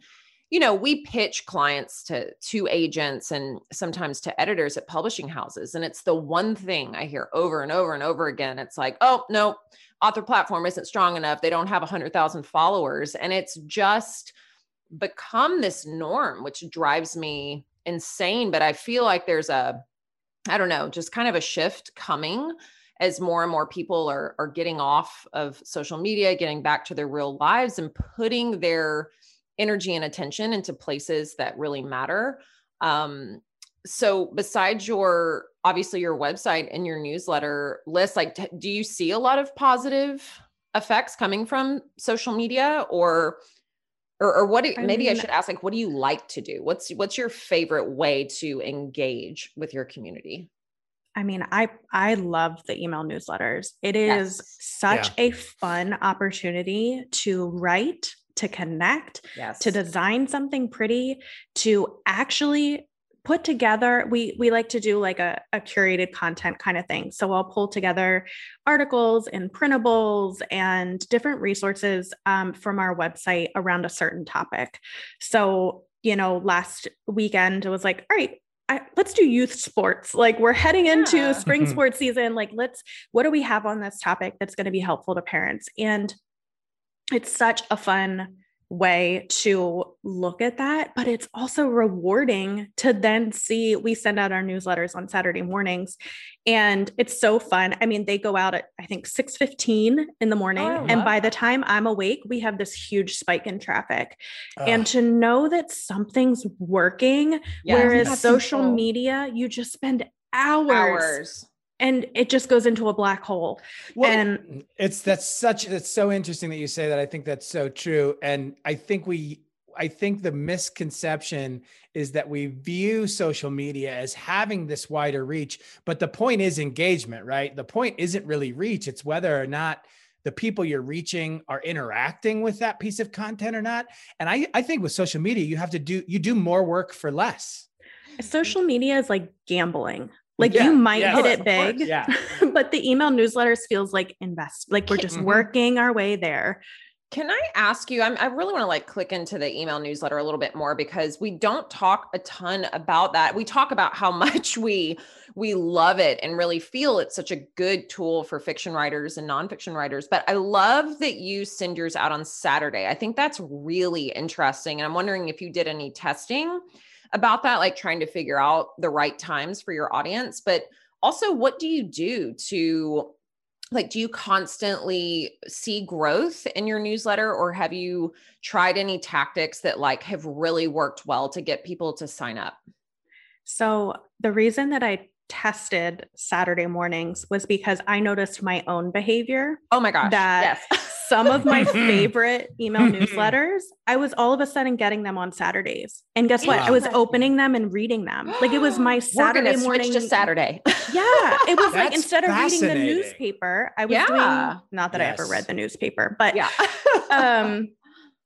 Speaker 1: you know we pitch clients to to agents and sometimes to editors at publishing houses and it's the one thing i hear over and over and over again. It's like oh no author platform isn't strong enough. They don't have 100000 followers. And it's just become this norm which drives me insane but i feel like there's a I don't know, just kind of a shift coming as more and more people are are getting off of social media, getting back to their real lives and putting their energy and attention into places that really matter. Um, so besides your obviously your website and your newsletter list, like do you see a lot of positive effects coming from social media or or, or what do, I maybe mean, I should ask like what do you like to do? What's what's your favorite way to engage with your community?
Speaker 3: I mean, I I love the email newsletters. It is yes. such yeah. a fun opportunity to write, to connect, yes. to design something pretty, to actually put together we we like to do like a, a curated content kind of thing so i'll pull together articles and printables and different resources um, from our website around a certain topic so you know last weekend it was like all right I, let's do youth sports. Like we're heading into yeah. spring sports season. Like let's, what do we have on this topic that's going to be helpful to parents? And it's such a fun way to look at that but it's also rewarding to then see we send out our newsletters on saturday mornings and it's so fun. I mean they go out at i think 6.15 in the morning oh, and by that. the time i'm awake we have this huge spike in traffic. And to know that something's working whereas social media you just spend hours, hours and it just goes into a black hole. Well, and
Speaker 2: it's that's such that's so interesting that you say that. I think that's so true. And i think we i think the misconception is that we view social media as having this wider reach but the point is engagement right? The point isn't really reach. It's whether or not the people you're reaching are interacting with that piece of content or not. And i i think with social media you have to do you do more work for less.
Speaker 3: Social media is like gambling like yeah, you might yes, hit it big, yeah. but the email newsletters feels like invest, like we're just mm-hmm. working our way there.
Speaker 1: Can I ask you? I'm, i really want to like click into the email newsletter a little bit more because we don't talk a ton about that. We talk about how much we we love it and really feel it's such a good tool for fiction writers and nonfiction writers. But I love that you send yours out on Saturday. I think that's really interesting, and I'm wondering if you did any testing about that, like trying to figure out the right times for your audience. But also, what do you do to like do you constantly see growth in your newsletter or have you tried any tactics that like have really worked well to get people to sign up
Speaker 3: so the reason that i tested saturday mornings was because i noticed my own behavior
Speaker 1: oh my gosh
Speaker 3: that yes some of my favorite email newsletters, I was all of a sudden getting them on Saturdays. And guess what? I was opening them and reading them. Like it was my Saturday morning.
Speaker 1: to Saturday.
Speaker 3: Yeah. It was like instead of reading the newspaper, I was yeah. doing not that yes. I ever read the newspaper, but yeah. um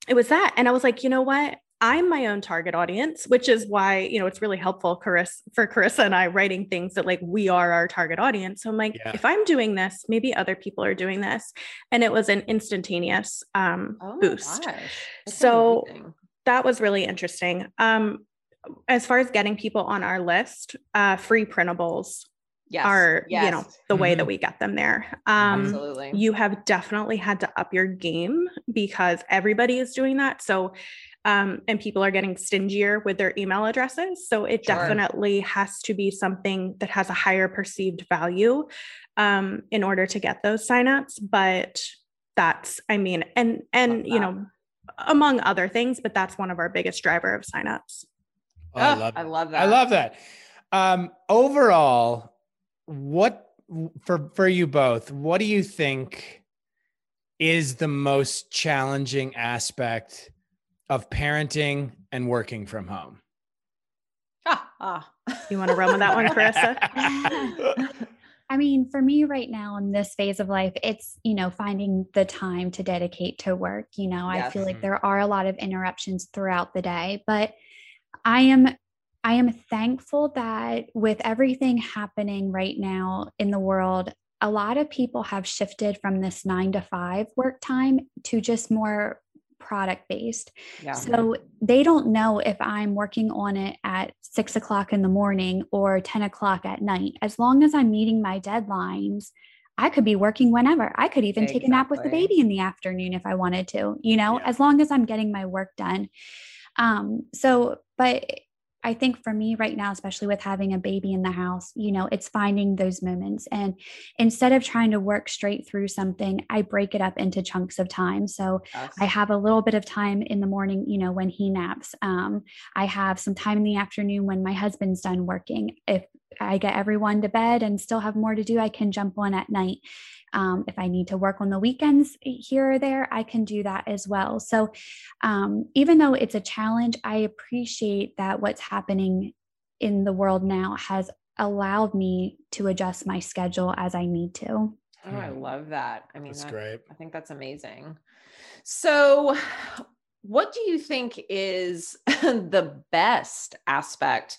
Speaker 3: it was that. And I was like, you know what? I'm my own target audience, which is why, you know, it's really helpful Carissa, for Carissa and I writing things that like we are our target audience. So I'm like, yeah. if I'm doing this, maybe other people are doing this. And it was an instantaneous um, oh boost. So amazing. that was really interesting. Um, as far as getting people on our list, uh, free printables yes. are yes. you know the way mm-hmm. that we get them there um Absolutely. you have definitely had to up your game because everybody is doing that so um, and people are getting stingier with their email addresses. So it sure. definitely has to be something that has a higher perceived value um, in order to get those signups. But that's, I mean, and and you know, among other things, but that's one of our biggest driver of signups.
Speaker 1: Oh, I, love I love that.
Speaker 2: I love that. Um, overall, what for for you both? What do you think is the most challenging aspect of parenting and working from home?
Speaker 3: Ah, ah. You want to run with that one, Carissa?
Speaker 4: I mean, for me right now in this phase of life, it's, you know, finding the time to dedicate to work. You know, yes. I feel like there are a lot of interruptions throughout the day, but I am I am thankful that with everything happening right now in the world, a lot of people have shifted from this 9 to 5 work time to just more product based. Yeah. So they don't know if I'm working on it at six o'clock in the morning or 10 o'clock at night. As long as I'm meeting my deadlines, I could be working whenever. I could even exactly. take a nap with the baby in the afternoon if I wanted to, you know, yeah. as long as I'm getting my work done. Um, so, but I think for me right now, especially with having a baby in the house, you know, it's finding those moments. And instead of trying to work straight through something, I break it up into chunks of time. So yes. I have a little bit of time in the morning, you know, when he naps. Um, I have some time in the afternoon when my husband's done working. If I get everyone to bed and still have more to do, I can jump on at night. Um, if I need to work on the weekends here or there, I can do that as well. So, um, even though it's a challenge, I appreciate that what's happening in the world now has allowed me to adjust my schedule as I need to. Oh,
Speaker 1: I hmm. love that. I mean,
Speaker 2: that's that, great.
Speaker 1: I think that's amazing. So, what do you think is the best aspect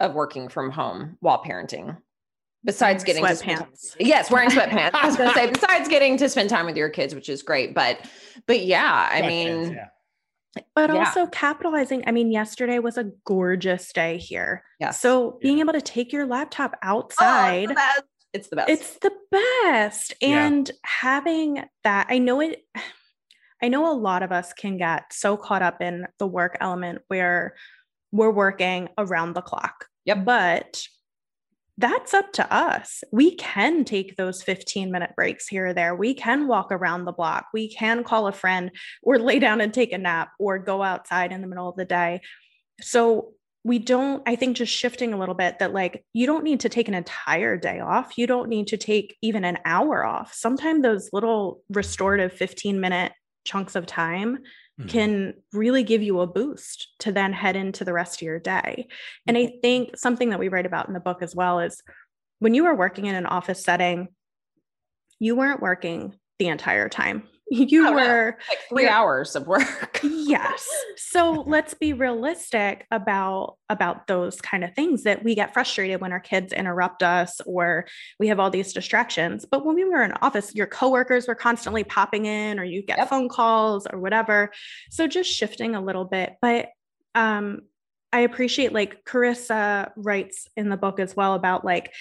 Speaker 1: of working from home while parenting? Besides getting
Speaker 3: sweatpants.
Speaker 1: To yes, wearing sweatpants. I was going to say besides getting to spend time with your kids, which is great, but but yeah, I mean yeah.
Speaker 3: But yeah. also capitalizing. I mean, yesterday was a gorgeous day here.
Speaker 1: Yeah.
Speaker 3: So being able to take your laptop oh, outside.
Speaker 1: Oh, it's the best.
Speaker 3: It's the best. And yeah. having that, I know it I know a lot of us can get so caught up in the work element where we're working around the clock.
Speaker 1: Yep.
Speaker 3: But that's up to us. We can take those 15 minute breaks here or there. We can walk around the block. We can call a friend or lay down and take a nap or go outside in the middle of the day. So we don't, I think just shifting a little bit that like you don't need to take an entire day off. You don't need to take even an hour off. Sometimes those little restorative 15 minute chunks of time mm-hmm. can really give you a boost to then head into the rest of your day. And I mm-hmm. think something that we write about in the book as well is when you are working in an office setting, you weren't working the entire time you oh, were
Speaker 1: like three hours of work.
Speaker 3: Yes. So let's be realistic about about those kind of things that we get frustrated when our kids interrupt us or we have all these distractions. But when we were in office your coworkers were constantly popping in or you get yep. phone calls or whatever. So just shifting a little bit. But um i appreciate like carissa writes in the book as well about like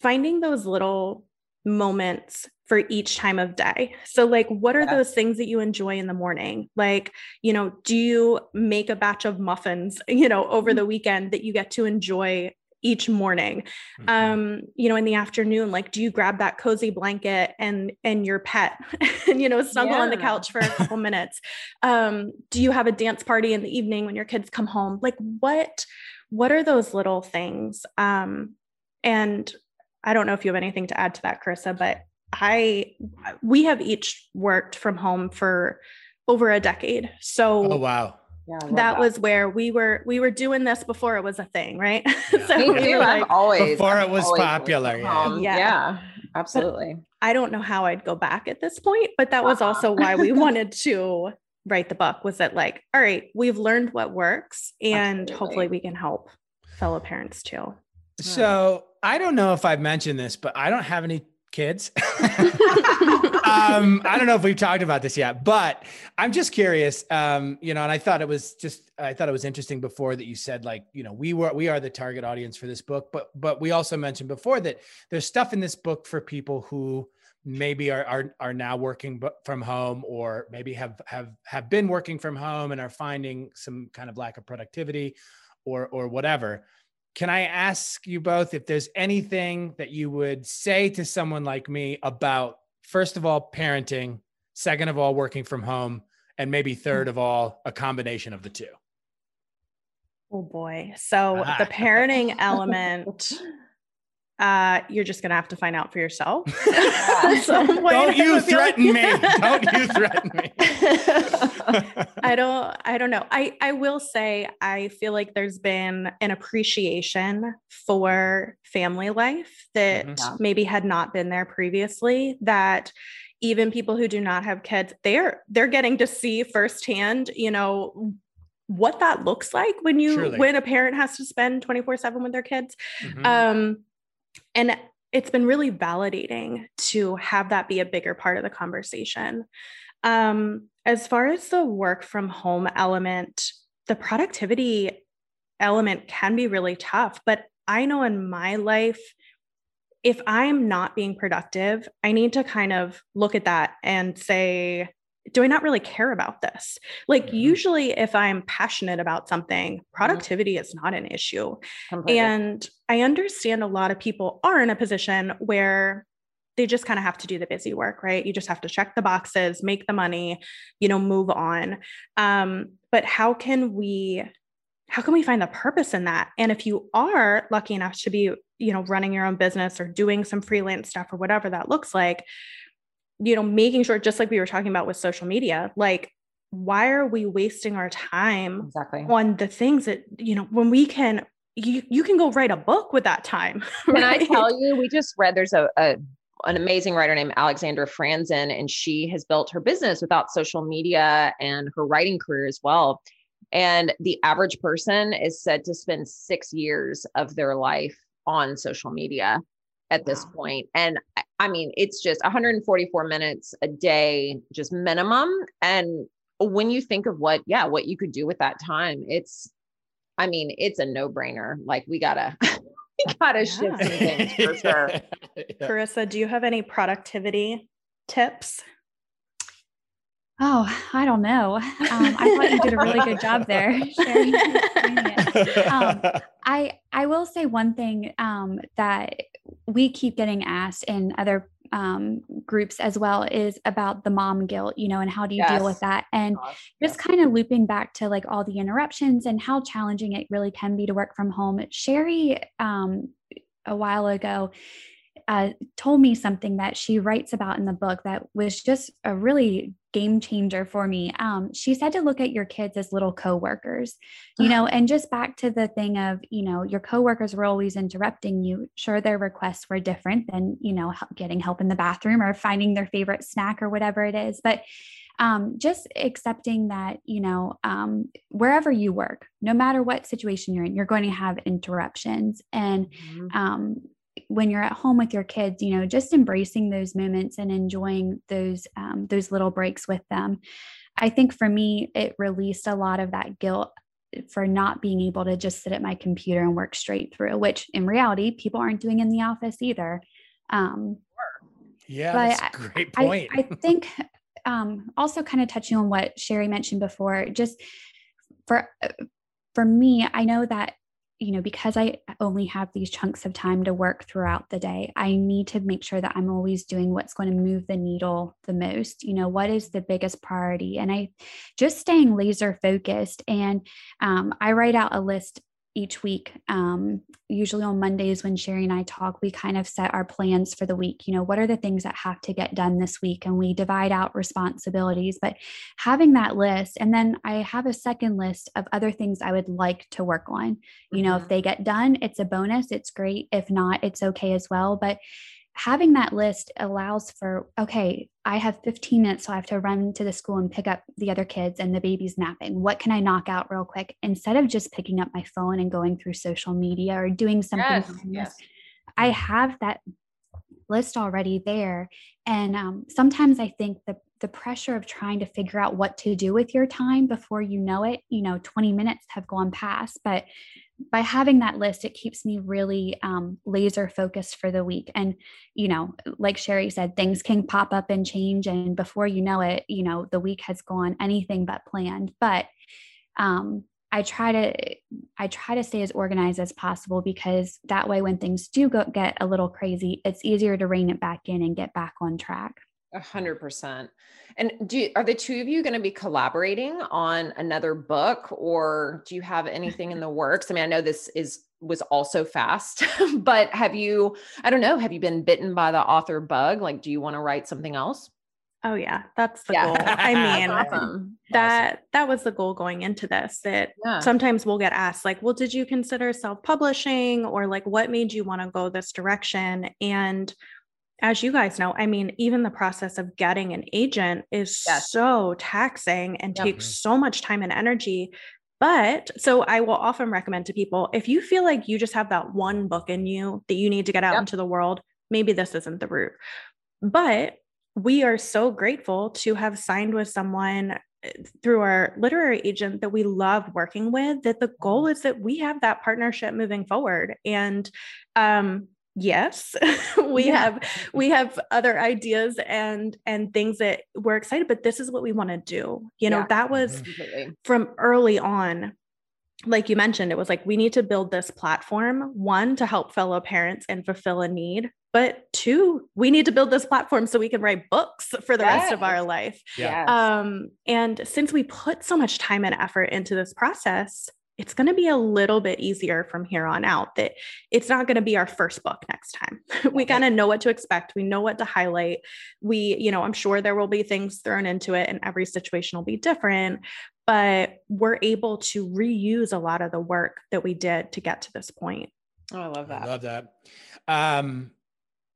Speaker 3: finding those little moments for each time of day. So, like, what are yeah. those things that you enjoy in the morning? Like, you know, do you make a batch of muffins, you know, over the mm-hmm. weekend that you get to enjoy each morning mm-hmm. um you know in the afternoon like do you grab that cozy blanket and and your pet and you know snuggle yeah. on the couch for a couple minutes um do you have a dance party in the evening when your kids come home like what what are those little things um and i don't know if you have anything to add to that carissa but I we have each worked from home for over a decade. So
Speaker 2: Oh wow.
Speaker 3: Yeah, that, that, was where we were we were doing this before it was a thing, right?
Speaker 1: Yeah. so Me too. Like, I've always
Speaker 2: before
Speaker 1: I've
Speaker 2: it was popular.
Speaker 1: Yeah. yeah. yeah. absolutely.
Speaker 3: But I don't know how I'd go back at this point, but that was uh-huh. also why we wanted to write the book was that like, all right, we've learned what works and absolutely. hopefully we can help fellow parents too.
Speaker 2: So I don't know if I've mentioned this, but I don't have any kids. um, I don't know if we've talked about this yet, but I'm just curious. Um, you know, and I thought it was just I thought it was interesting before that you said like, you know, we were we are the target audience for this book, but but we also mentioned before that there's stuff in this book for people who maybe are are, are now working from home or maybe have have have been working from home and are finding some kind of lack of productivity or or whatever can I ask you both if there's anything that you would say to someone like me about, first of all, parenting, second of all, working from home, and maybe third of all, a combination of the two?
Speaker 3: Oh boy. So the ah. parenting element uh, you're just gonna have to find out for yourself.
Speaker 2: don't you threaten me. Don't you threaten me.
Speaker 3: I don't I don't know. I I will say I feel like there's been an appreciation for family life that mm-hmm. maybe had not been there previously that even people who do not have kids they're they're getting to see firsthand you know what that looks like when you Truly. when a parent has to spend 24 7 with their kids mm-hmm. um and it's been really validating to have that be a bigger part of the conversation. Um, as far as the work from home element, the productivity element can be really tough. But I know in my life, if I'm not being productive, I need to kind of look at that and say, do I not really care about this? Like, mm-hmm. usually, if I'm passionate about something, mm-hmm. productivity mm-hmm. is not an issue. Completely. And I understand a lot of people are in a position where they just kind of have to do the busy work, right? You just have to check the boxes, make the money, you know, move on. Um, but how can we? how can we find the purpose in that? And if you are lucky enough to be, you know, running your own business or doing some freelance stuff or whatever that looks like, you know, making sure, just like we were talking about with social media, like, why are we wasting our time
Speaker 1: exactly.
Speaker 3: on the things that, you know, when we can, you, you can go write a book with that time.
Speaker 1: Right? Can I tell you, we just read, there's a, a an amazing writer named Alexandra Franzen, and she has built her business without social media and her writing career as well. And the average person is said to spend six years of their life on social media at this wow. point. And I mean, it's just 144 minutes a day, just minimum. And when you think of what, yeah, what you could do with that time, it's, I mean, it's a no brainer. Like we gotta, we gotta yeah. shift some things for sure.
Speaker 3: yeah. Carissa, do you have any productivity tips?
Speaker 4: Oh, I don't know. Um, I thought you did a really good job there. Um, I I will say one thing um, that we keep getting asked in other um, groups as well is about the mom guilt, you know, and how do you yes. deal with that? And Gosh, just kind of looping back to like all the interruptions and how challenging it really can be to work from home. Sherry, um, a while ago, uh, told me something that she writes about in the book that was just a really game changer for me. Um, she said to look at your kids as little coworkers, you know, and just back to the thing of, you know, your coworkers were always interrupting you. Sure, their requests were different than, you know, getting help in the bathroom or finding their favorite snack or whatever it is. But um, just accepting that, you know, um, wherever you work, no matter what situation you're in, you're going to have interruptions. And mm-hmm. um, when you're at home with your kids you know just embracing those moments and enjoying those um, those little breaks with them. I think for me it released a lot of that guilt for not being able to just sit at my computer and work straight through which in reality people aren't doing in the office either. Um,
Speaker 2: yeah that's a great point.
Speaker 4: I, I think um, also kind of touching on what sherry mentioned before just for for me i know that you know, because I only have these chunks of time to work throughout the day, I need to make sure that I'm always doing what's going to move the needle the most. You know, what is the biggest priority? And I just staying laser focused. And um, I write out a list each week. Um, usually on Mondays, when Sherry and I talk, we kind of set our plans for the week. You know, what are the things that have to get done this week? And we divide out responsibilities. But having that list, and then I have a second list of other things I would like to work on. You know, mm-hmm. if they get done, it's a bonus, it's great. If not, it's okay as well. But having that list allows for okay i have 15 minutes so i have to run to the school and pick up the other kids and the baby's napping. What can i knock out real quick? Instead of just picking up my phone and going through social media or doing something yes, yes. i have that list already there. And um, sometimes i think the the pressure of trying to figure out what to do with your time before you know it you know 20 minutes have gone past but by having that list, it keeps me really um, laser focused for the week. And, you know, like Sherry said, things can pop up and change. And before you know it, you know, the week has gone anything but planned. But um, I try to I try to stay as organized as possible because that way when things do go, get a little crazy, it's easier to rein it back in and get back on track.
Speaker 1: A hundred percent. And do you, are the two of you going to be collaborating on another book, or do you have anything in the works? I mean, I know this is was also fast, but have you? I don't know. Have you been bitten by the author bug? Like, do you want to write something else?
Speaker 3: Oh yeah, that's the yeah. goal. I mean, awesome. that awesome. that was the goal going into this. That yeah. sometimes we'll get asked like, "Well, did you consider self-publishing or like what made you want to go this direction?" And as you guys know, I mean, even the process of getting an agent is yes. so taxing and yep. takes so much time and energy. But so I will often recommend to people if you feel like you just have that one book in you that you need to get out yep. into the world, maybe this isn't the route. But we are so grateful to have signed with someone eh, through our literary agent that we love working with that the goal mm-hmm. is that we have that partnership moving forward and um yes we yeah. have we have other ideas and and things that we're excited but this is what we want to do you know yeah. that was from early on like you mentioned it was like we need to build this platform one to help fellow parents and fulfill a need but two we need to build this platform so we can write books for the yes. rest of our life
Speaker 2: yeah.
Speaker 3: um and since we put so much time and effort into this process it's going to be a little bit easier from here on out that it's not going to be our first book next time. We kind of know what to expect. We know what to highlight. We you know i'm sure there will be things thrown into it and every situation will be different but we're able to reuse a lot of the work that we did to get to this point.
Speaker 1: Oh i love that.
Speaker 2: I love that. Um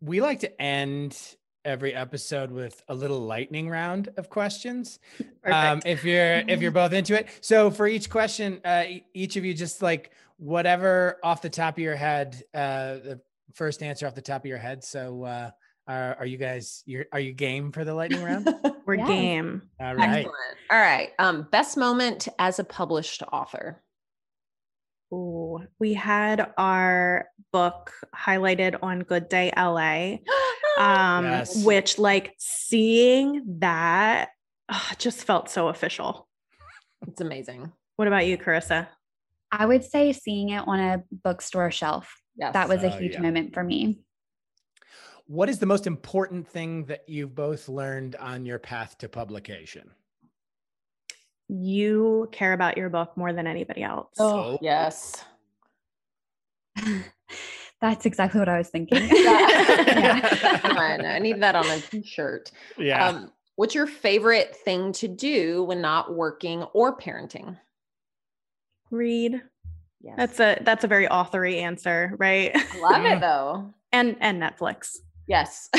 Speaker 2: we like to end every episode with a little lightning round of questions. Um, if you're if you're both into it. So for each question, uh, each of you just like whatever off the top of your head, uh, the first answer off the top of your head. So uh, are, are you guys you're are you game for the lightning round?
Speaker 3: We're yeah. game.
Speaker 2: All right.
Speaker 1: Excellent. All right. Um, best moment as a published author.
Speaker 3: Ooh, we had our book highlighted on Good Day LA, um, yes. which, like, seeing that oh, just felt so official.
Speaker 1: It's amazing.
Speaker 3: What about you, Carissa?
Speaker 4: I would say seeing it on a bookstore shelf. Yes. That was a uh, huge yeah. moment for me.
Speaker 2: What is the most important thing that you've both learned on your path to publication?
Speaker 3: you care about your book more than anybody else.
Speaker 1: Oh, yes.
Speaker 4: That's exactly what I was thinking.
Speaker 1: yeah. I need that on a t-shirt.
Speaker 2: Yeah. Um,
Speaker 1: what's your favorite thing to do when not working or parenting?
Speaker 3: Read. Yes. That's a that's a very authory answer, right?
Speaker 1: Love it though.
Speaker 3: and and Netflix.
Speaker 1: Yes.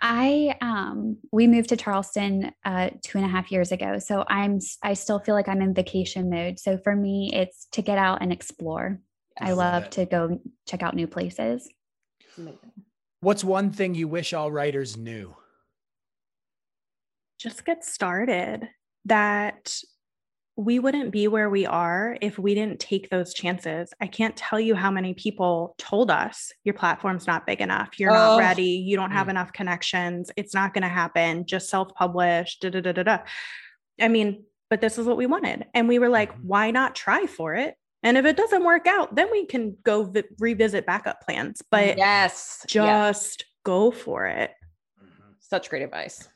Speaker 4: I um we moved to Charleston uh two and a half years ago. So I'm I still feel like I'm in vacation mode. So for me it's to get out and explore. I, I love, love to go check out new places.
Speaker 2: What's one thing you wish all writers knew?
Speaker 3: Just get started. That we wouldn't be where we are if we didn't take those chances. I can't tell you how many people told us your platform's not big enough. You're oh. not ready. You don't have mm. enough connections. It's not going to happen. Just self publish. Da, da, da, da, da. I mean, but this is what we wanted. And we were like, mm-hmm. why not try for it? And if it doesn't work out, then we can go vi- revisit backup plans. But
Speaker 1: yes,
Speaker 3: just yeah. go for it.
Speaker 1: Mm-hmm. Such great advice.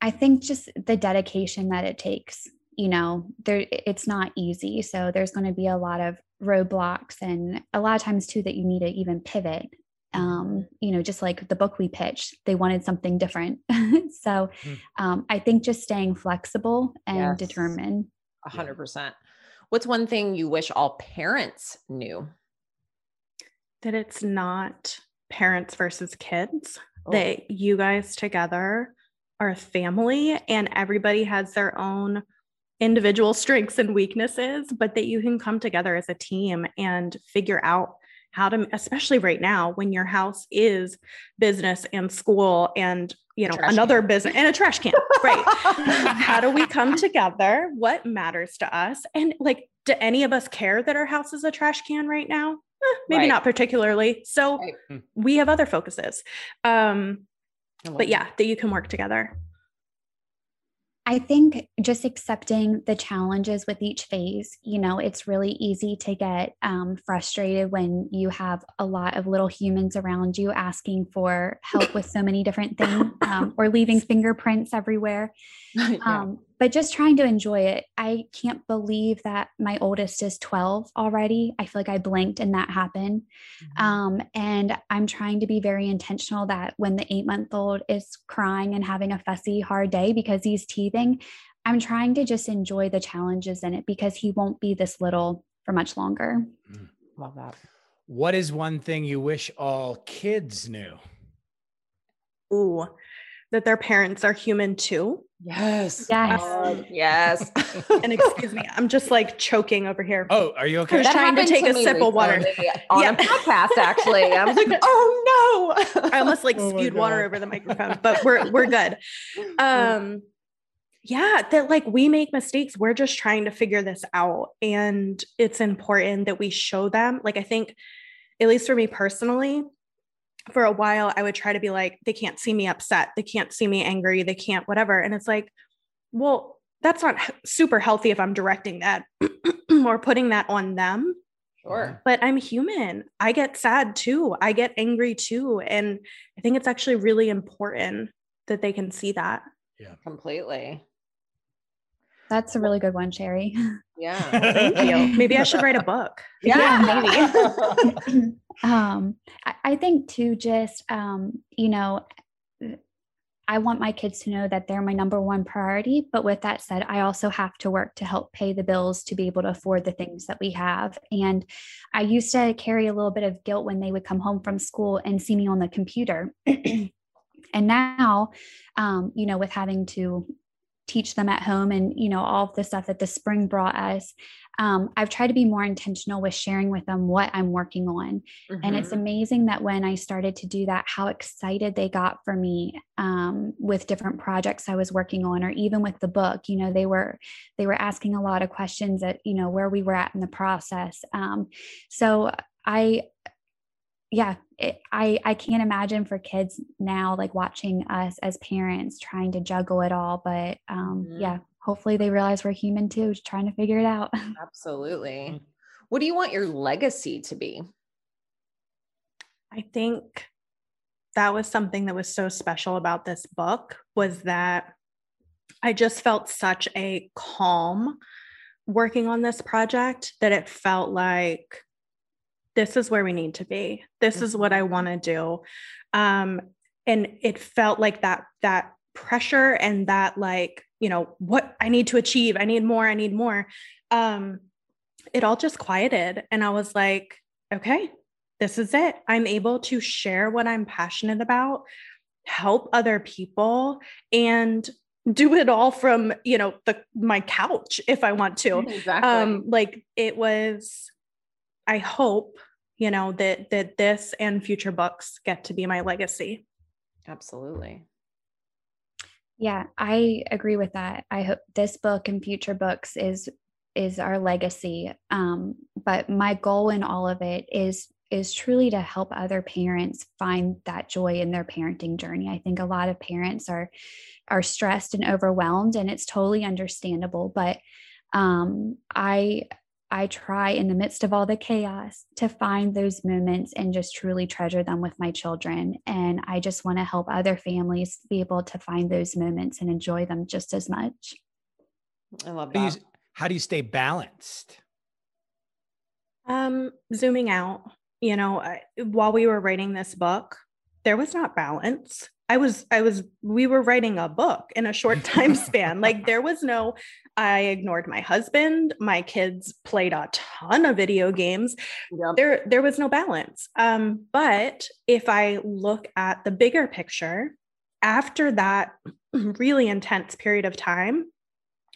Speaker 4: I think just the dedication that it takes you know there it's not easy so there's going to be a lot of roadblocks and a lot of times too that you need to even pivot um, you know just like the book we pitched they wanted something different so hmm. um, i think just staying flexible and yes. determined
Speaker 1: 100% what's one thing you wish all parents knew
Speaker 3: that it's not parents versus kids oh. that you guys together are a family and everybody has their own individual strengths and weaknesses, but that you can come together as a team and figure out how to especially right now when your house is business and school and you know another can. business and a trash can right how do we come together what matters to us and like do any of us care that our house is a trash can right now eh, maybe right. not particularly so right. Hmm. we have other focuses um but yeah that you can work together
Speaker 4: I think just accepting the challenges with each phase, you know, it's really easy to get um, frustrated when you have a lot of little humans around you asking for help with so many different things um, or leaving fingerprints everywhere. yeah. But just trying to enjoy it. I can't believe that my oldest is 12 already. I feel like I blinked and that happened. Mm-hmm. Um, and I'm trying to be very intentional that when the eight month old is crying and having a fussy, hard day because he's teething, I'm trying to just enjoy the challenges in it because he won't be this little for much longer.
Speaker 1: Mm. Love that.
Speaker 2: What is one thing you wish all kids knew?
Speaker 3: Ooh, that their parents are human too.
Speaker 1: Yes.
Speaker 4: Yes.
Speaker 1: Um, yes.
Speaker 3: and excuse me, I'm just like choking over here.
Speaker 2: Oh, are you okay?
Speaker 3: I was trying to take to a sip of water
Speaker 1: on yeah. a podcast. Actually, I was like, oh
Speaker 3: no! I almost like oh spewed water over the microphone, but we're we're good. Um, yeah, that like we make mistakes. We're just trying to figure this out, and it's important that we show them. Like I think, at least for me personally, for a while I would try to be like, they can't see me upset. They can't see me angry. They can't whatever. And it's like, well, that's not super healthy if I'm directing that or putting that on them.
Speaker 1: Sure. Mm-hmm.
Speaker 3: But I'm human. I get sad too. I get angry too. And I think it's actually really important that they can see that.
Speaker 2: Yeah.
Speaker 1: Completely.
Speaker 4: That's a really good one, Sherry.
Speaker 1: Yeah.
Speaker 3: Thank you. Maybe I should write a book.
Speaker 1: Yeah,
Speaker 4: maybe. um, I, I, think too, just um, you know, I want my kids to know that they're my number one priority. But with that said, I also have to work to help pay the bills to be able to afford the things that we have. And I used to carry a little bit of guilt when they would come home from school and see me on the computer. and now, um, you know, with having to teach them at home and you know all of the stuff that the spring brought us um, i've tried to be more intentional with sharing with them what i'm working on mm-hmm. and it's mm-hmm. amazing that when i started to do that how excited they got for me um, with different projects i was working on or even with the book you know they were they were asking a lot of questions at you know where we were at in the process um, so i yeah it, i i can't imagine for kids now like watching us as parents trying to juggle it all but um mm-hmm. yeah hopefully they realize we're human too trying to figure it out.
Speaker 1: Absolutely. What do you want your legacy to be?
Speaker 3: I think that was something that was so special about this book was that i just felt such a calm working on this project that it felt like this is where we need to be. This is what i mm-hmm. want to do. Um and it felt like that that pressure and that like you know what i need to achieve i need more i need more. Um it all just quieted and i was like okay this is it. I'm able to share what i'm passionate about help other people and do it all from you know the my couch if i want to. Exactly. um like it was I hope, you know, that that this and future books get to be my legacy.
Speaker 1: Absolutely.
Speaker 4: Yeah, I agree with that. I hope this book and future books is is our legacy. Um, but my goal in all of it is is truly to help other parents find that joy in their parenting journey. I think a lot of parents are are stressed and overwhelmed and it's totally understandable, but um, I I try in the midst of all the chaos to find those moments and just truly treasure them with my children. And I just want to help other families be able to find those moments and enjoy them just as much.
Speaker 1: I love
Speaker 2: that. How do you, how do you stay balanced?
Speaker 3: Um, zooming out, you know, while we were writing this book, there was not balance. I was, I was, we were writing a book in a short time span. like there was no, I ignored my husband. My kids played a ton of video games. Yep. There, there was no balance. Um, but if I look at the bigger picture, after that really intense period of time,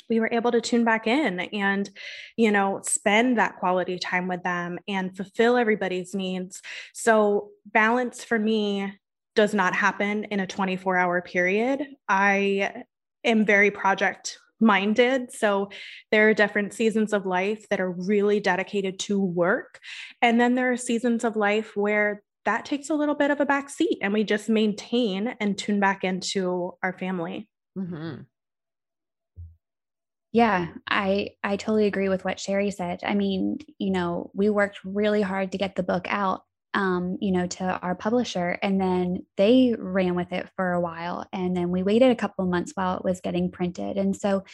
Speaker 3: we were able to tune back in and you know spend that quality time with them and fulfill everybody's needs so balance for me does not happen in a 24 hour period. I am very project minded. So there are different seasons of life that are really dedicated to work. And then there are seasons of life where that takes a little bit of a back seat and we just maintain and tune back into our family.
Speaker 4: Mm-hmm. Yeah, I I totally agree with what Sherry said. I mean, you know, we worked really hard to get the book out um, you know, to our publisher. And then they ran with it for a while. And then we waited a couple months while it was getting printed. And so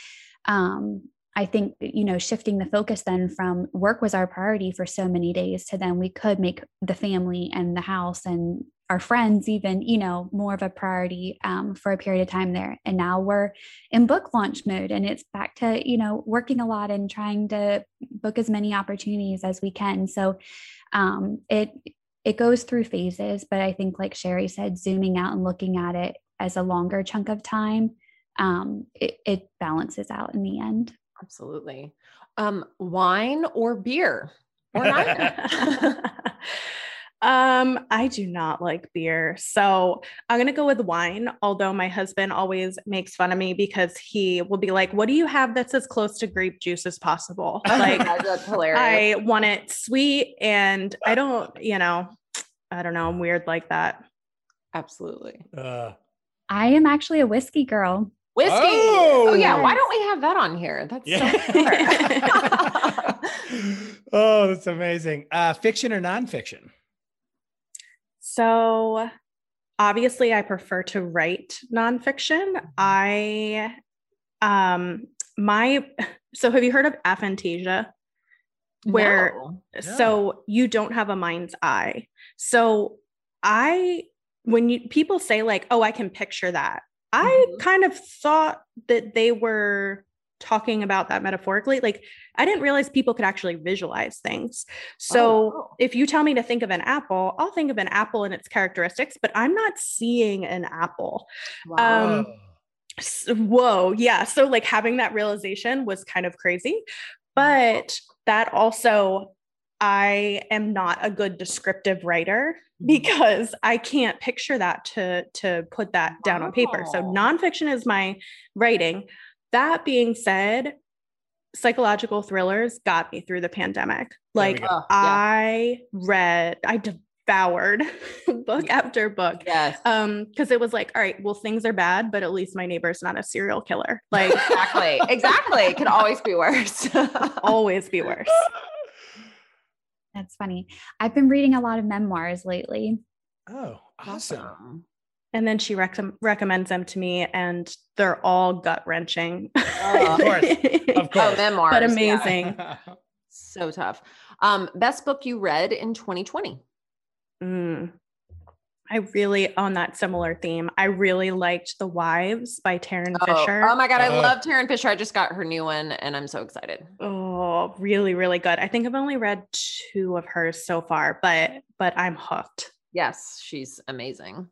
Speaker 4: um, I think, you know, shifting the focus then from work was our priority for so many days to then we could make the family and the house and our friends even, you know, more of a priority um, for a period of time there. And now we're in book launch mode and it's back to, you know, working a lot and trying to book as many opportunities as we can. So um, it it goes through phases, but I think, like Sherry said, zooming out and looking at it as a longer chunk of time, um, it, it balances out in the end.
Speaker 1: Absolutely. Um, wine or beer or neither?
Speaker 3: Um, I do not like beer. So I'm going to go with wine, although my husband always makes fun of me because he will be like, What do you have that's as close to grape juice as possible? Like, that's hilarious. I want it sweet and I don't, you know, I don't know. I'm weird like that.
Speaker 1: Absolutely. Uh,
Speaker 4: I am actually a whiskey girl.
Speaker 1: Whiskey. Oh, oh yeah. Why don't we have that on here? That's yeah.
Speaker 2: so oh, that's amazing. Uh, fiction or nonfiction?
Speaker 3: So, obviously, I prefer to write nonfiction. I um, my so have you heard of aphantasia? Where
Speaker 1: No.
Speaker 3: so you don't have a mind's eye. So I when you people say like, "Oh, I can picture that." I
Speaker 1: Mhm.
Speaker 3: kind of thought that they were talking about that metaphorically. Like I didn't realize people could actually visualize things. So
Speaker 1: Oh.
Speaker 3: if you tell me to think of an apple, I'll think of an apple and its characteristics, but I'm not seeing an apple.
Speaker 1: Wow.
Speaker 3: Um, S- Whoa, yeah. So like having that realization was kind of crazy, but that also I am not a good descriptive writer
Speaker 1: Mhm.
Speaker 3: because I can't picture that to to put that down on paper. So nonfiction is my writing. That being said, psychological thrillers got me through the pandemic. Like
Speaker 2: go.
Speaker 1: Oh, yeah.
Speaker 3: I read, I devoured book after book
Speaker 1: yes.
Speaker 3: um because it was like all right well things are bad but at least my neighbor's not a serial killer like
Speaker 1: exactly. Exactly. It could always be worse.
Speaker 3: always be worse
Speaker 4: That's funny. I've been reading a lot of memoirs lately.
Speaker 2: Oh, awesome.
Speaker 3: And then she rec- recommends them to me and they're all gut wrenching
Speaker 1: Oh,
Speaker 2: of course. Of course, Oh,
Speaker 1: memoirs.
Speaker 3: but
Speaker 1: yeah.
Speaker 3: amazing
Speaker 1: So tough. Um, best book you read in 2020.
Speaker 3: Mm. i really on that similar theme i really liked the wives by Tarryn
Speaker 1: Oh,
Speaker 3: fisher
Speaker 1: oh my god, I
Speaker 2: Oh.
Speaker 1: love Tarryn Fisher. I just got her new one and I'm so excited.
Speaker 3: oh really really good i think i've only read two of hers so far but but i'm hooked
Speaker 1: Yes, she's amazing.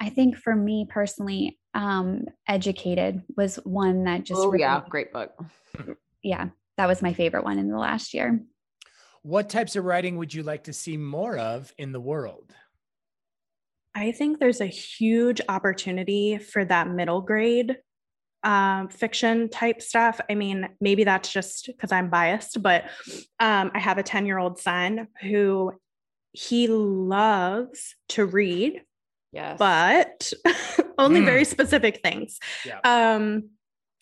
Speaker 4: I think for me personally, um, Educated was one that just
Speaker 1: oh
Speaker 4: really,
Speaker 1: yeah, great book.
Speaker 4: yeah, that was my favorite one in the last year.
Speaker 2: What types of writing would you like to see more of in the world?
Speaker 3: I think there's a huge opportunity for that middle grade um, fiction type stuff. I mean, maybe that's just because I'm biased, but um, I have a 10 year old son who he loves to read,
Speaker 1: Yes.
Speaker 3: but only
Speaker 2: Mm.
Speaker 3: very specific things.
Speaker 2: Yeah.
Speaker 3: Um,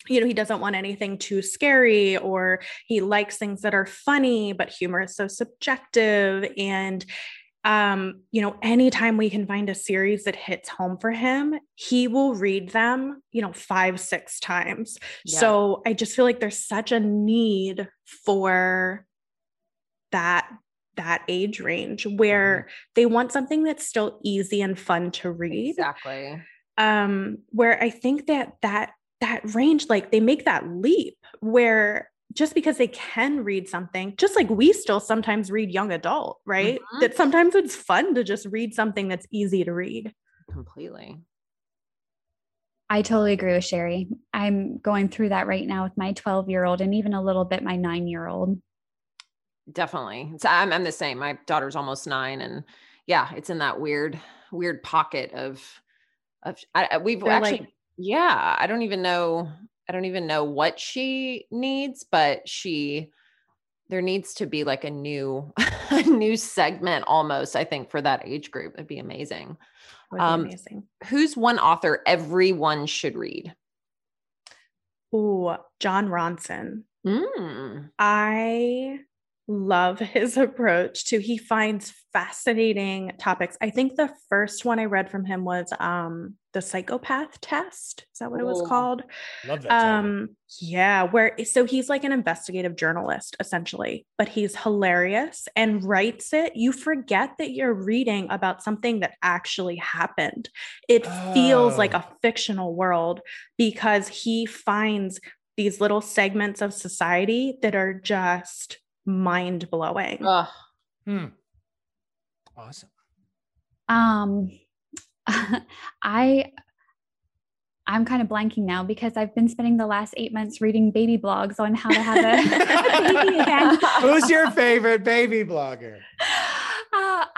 Speaker 3: you know, he doesn't want anything too scary, or he likes things that are funny, but humor is so subjective. And, um, you know, anytime we can find a series that hits home for him, he will read them, you know, five, six times.
Speaker 1: Yeah.
Speaker 3: So I just feel like there's such a need for that that age range where they want something that's still easy and fun to read
Speaker 1: exactly.
Speaker 3: um where i think that that that range like they make that leap where just because they can read something just like we still sometimes read young adult right
Speaker 1: Mhm.
Speaker 3: that sometimes it's fun to just read something that's easy to read
Speaker 1: Completely.
Speaker 4: I totally agree with Sherry. I'm going through that right now with my 12 year old and even a little bit my nine year old.
Speaker 1: Definitely. So I'm, I'm the same. My daughter's almost nine, and yeah, it's in that weird, weird pocket of, of. I, we've
Speaker 3: They're
Speaker 1: actually,
Speaker 3: like-
Speaker 1: yeah. I don't even know. I don't even know what she needs, but she, there needs to be like a new, a new segment almost. I think for that age group, it'd be amazing.
Speaker 3: would be
Speaker 1: Um,
Speaker 3: amazing
Speaker 1: Who's one author everyone should read?
Speaker 3: Ooh, Jon Ronson
Speaker 1: Mm.
Speaker 3: I love his approach to he finds fascinating topics. I think the first one I read from him was um the psychopath test. Is that what it was called?
Speaker 2: Love that. title.
Speaker 3: Um yeah, where so he's like an investigative journalist essentially, but he's hilarious and writes it. You forget that you're reading about something that actually happened. It feels like
Speaker 2: Oh.
Speaker 3: a fictional world because he finds these little segments of society that are just mind blowing.
Speaker 1: Ugh.
Speaker 2: Hmm. Awesome.
Speaker 4: Um, I I'm kind of blanking now because I've been spending the last eight months reading baby blogs on how to have a baby again.
Speaker 2: Who's your favorite baby blogger?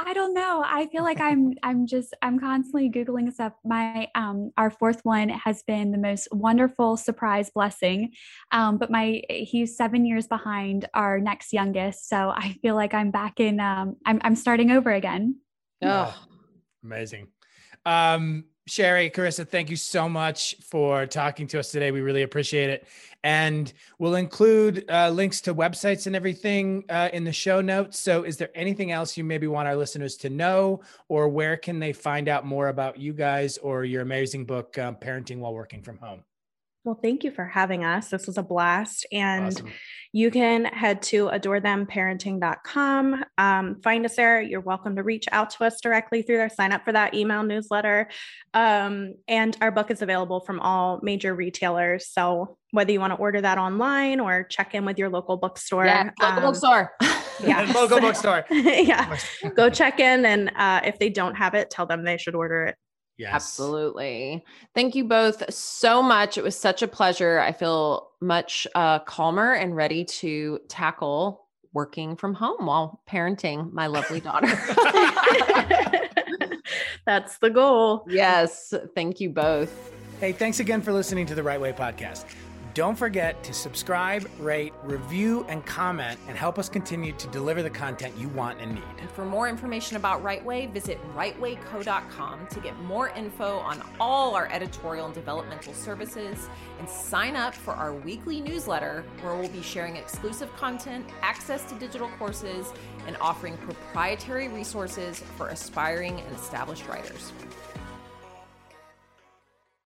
Speaker 4: I don't know. I feel like I'm I'm just I'm constantly googling stuff. My um our fourth one has been the most wonderful surprise blessing. Um, but my he's seven years behind our next youngest, so I feel like I'm back in. Um, I'm I'm starting over again.
Speaker 1: Ugh.
Speaker 2: Amazing. Um, Sherry, Carissa, thank you so much for talking to us today. We really appreciate it. And we'll include uh, links to websites and everything uh, in the show notes. So, is there anything else you maybe want our listeners to know, or where can they find out more about you guys or your amazing book, um, Parenting While Working from Home?
Speaker 3: Well, thank you for having us. This was a blast. And awesome. you can head to adorethemparenting.com. Um, find us there. You're welcome to reach out to us directly through there. Sign up for that email newsletter. Um, and our book is available from all major retailers. So whether you want to order that online or check in with your local bookstore.
Speaker 1: Yeah, local um, bookstore.
Speaker 2: yeah, local bookstore.
Speaker 3: yeah, go check in, and uh, if they don't have it, tell them they should order it.
Speaker 1: Yes. Absolutely. Thank you both so much. It was such a pleasure. I feel much uh, calmer and ready to tackle working from home while parenting my lovely daughter.
Speaker 3: That's the goal.
Speaker 1: Yes. Thank you both.
Speaker 2: Hey, thanks again for listening to the Right Way podcast. Don't forget to subscribe, rate, review, and comment and help us continue to deliver the content you want and need.
Speaker 1: And for more information about Rightway, visit rightwayco.com to get more info on all our editorial and developmental services and sign up for our weekly newsletter where we'll be sharing exclusive content, access to digital courses, and offering proprietary resources for aspiring and established writers.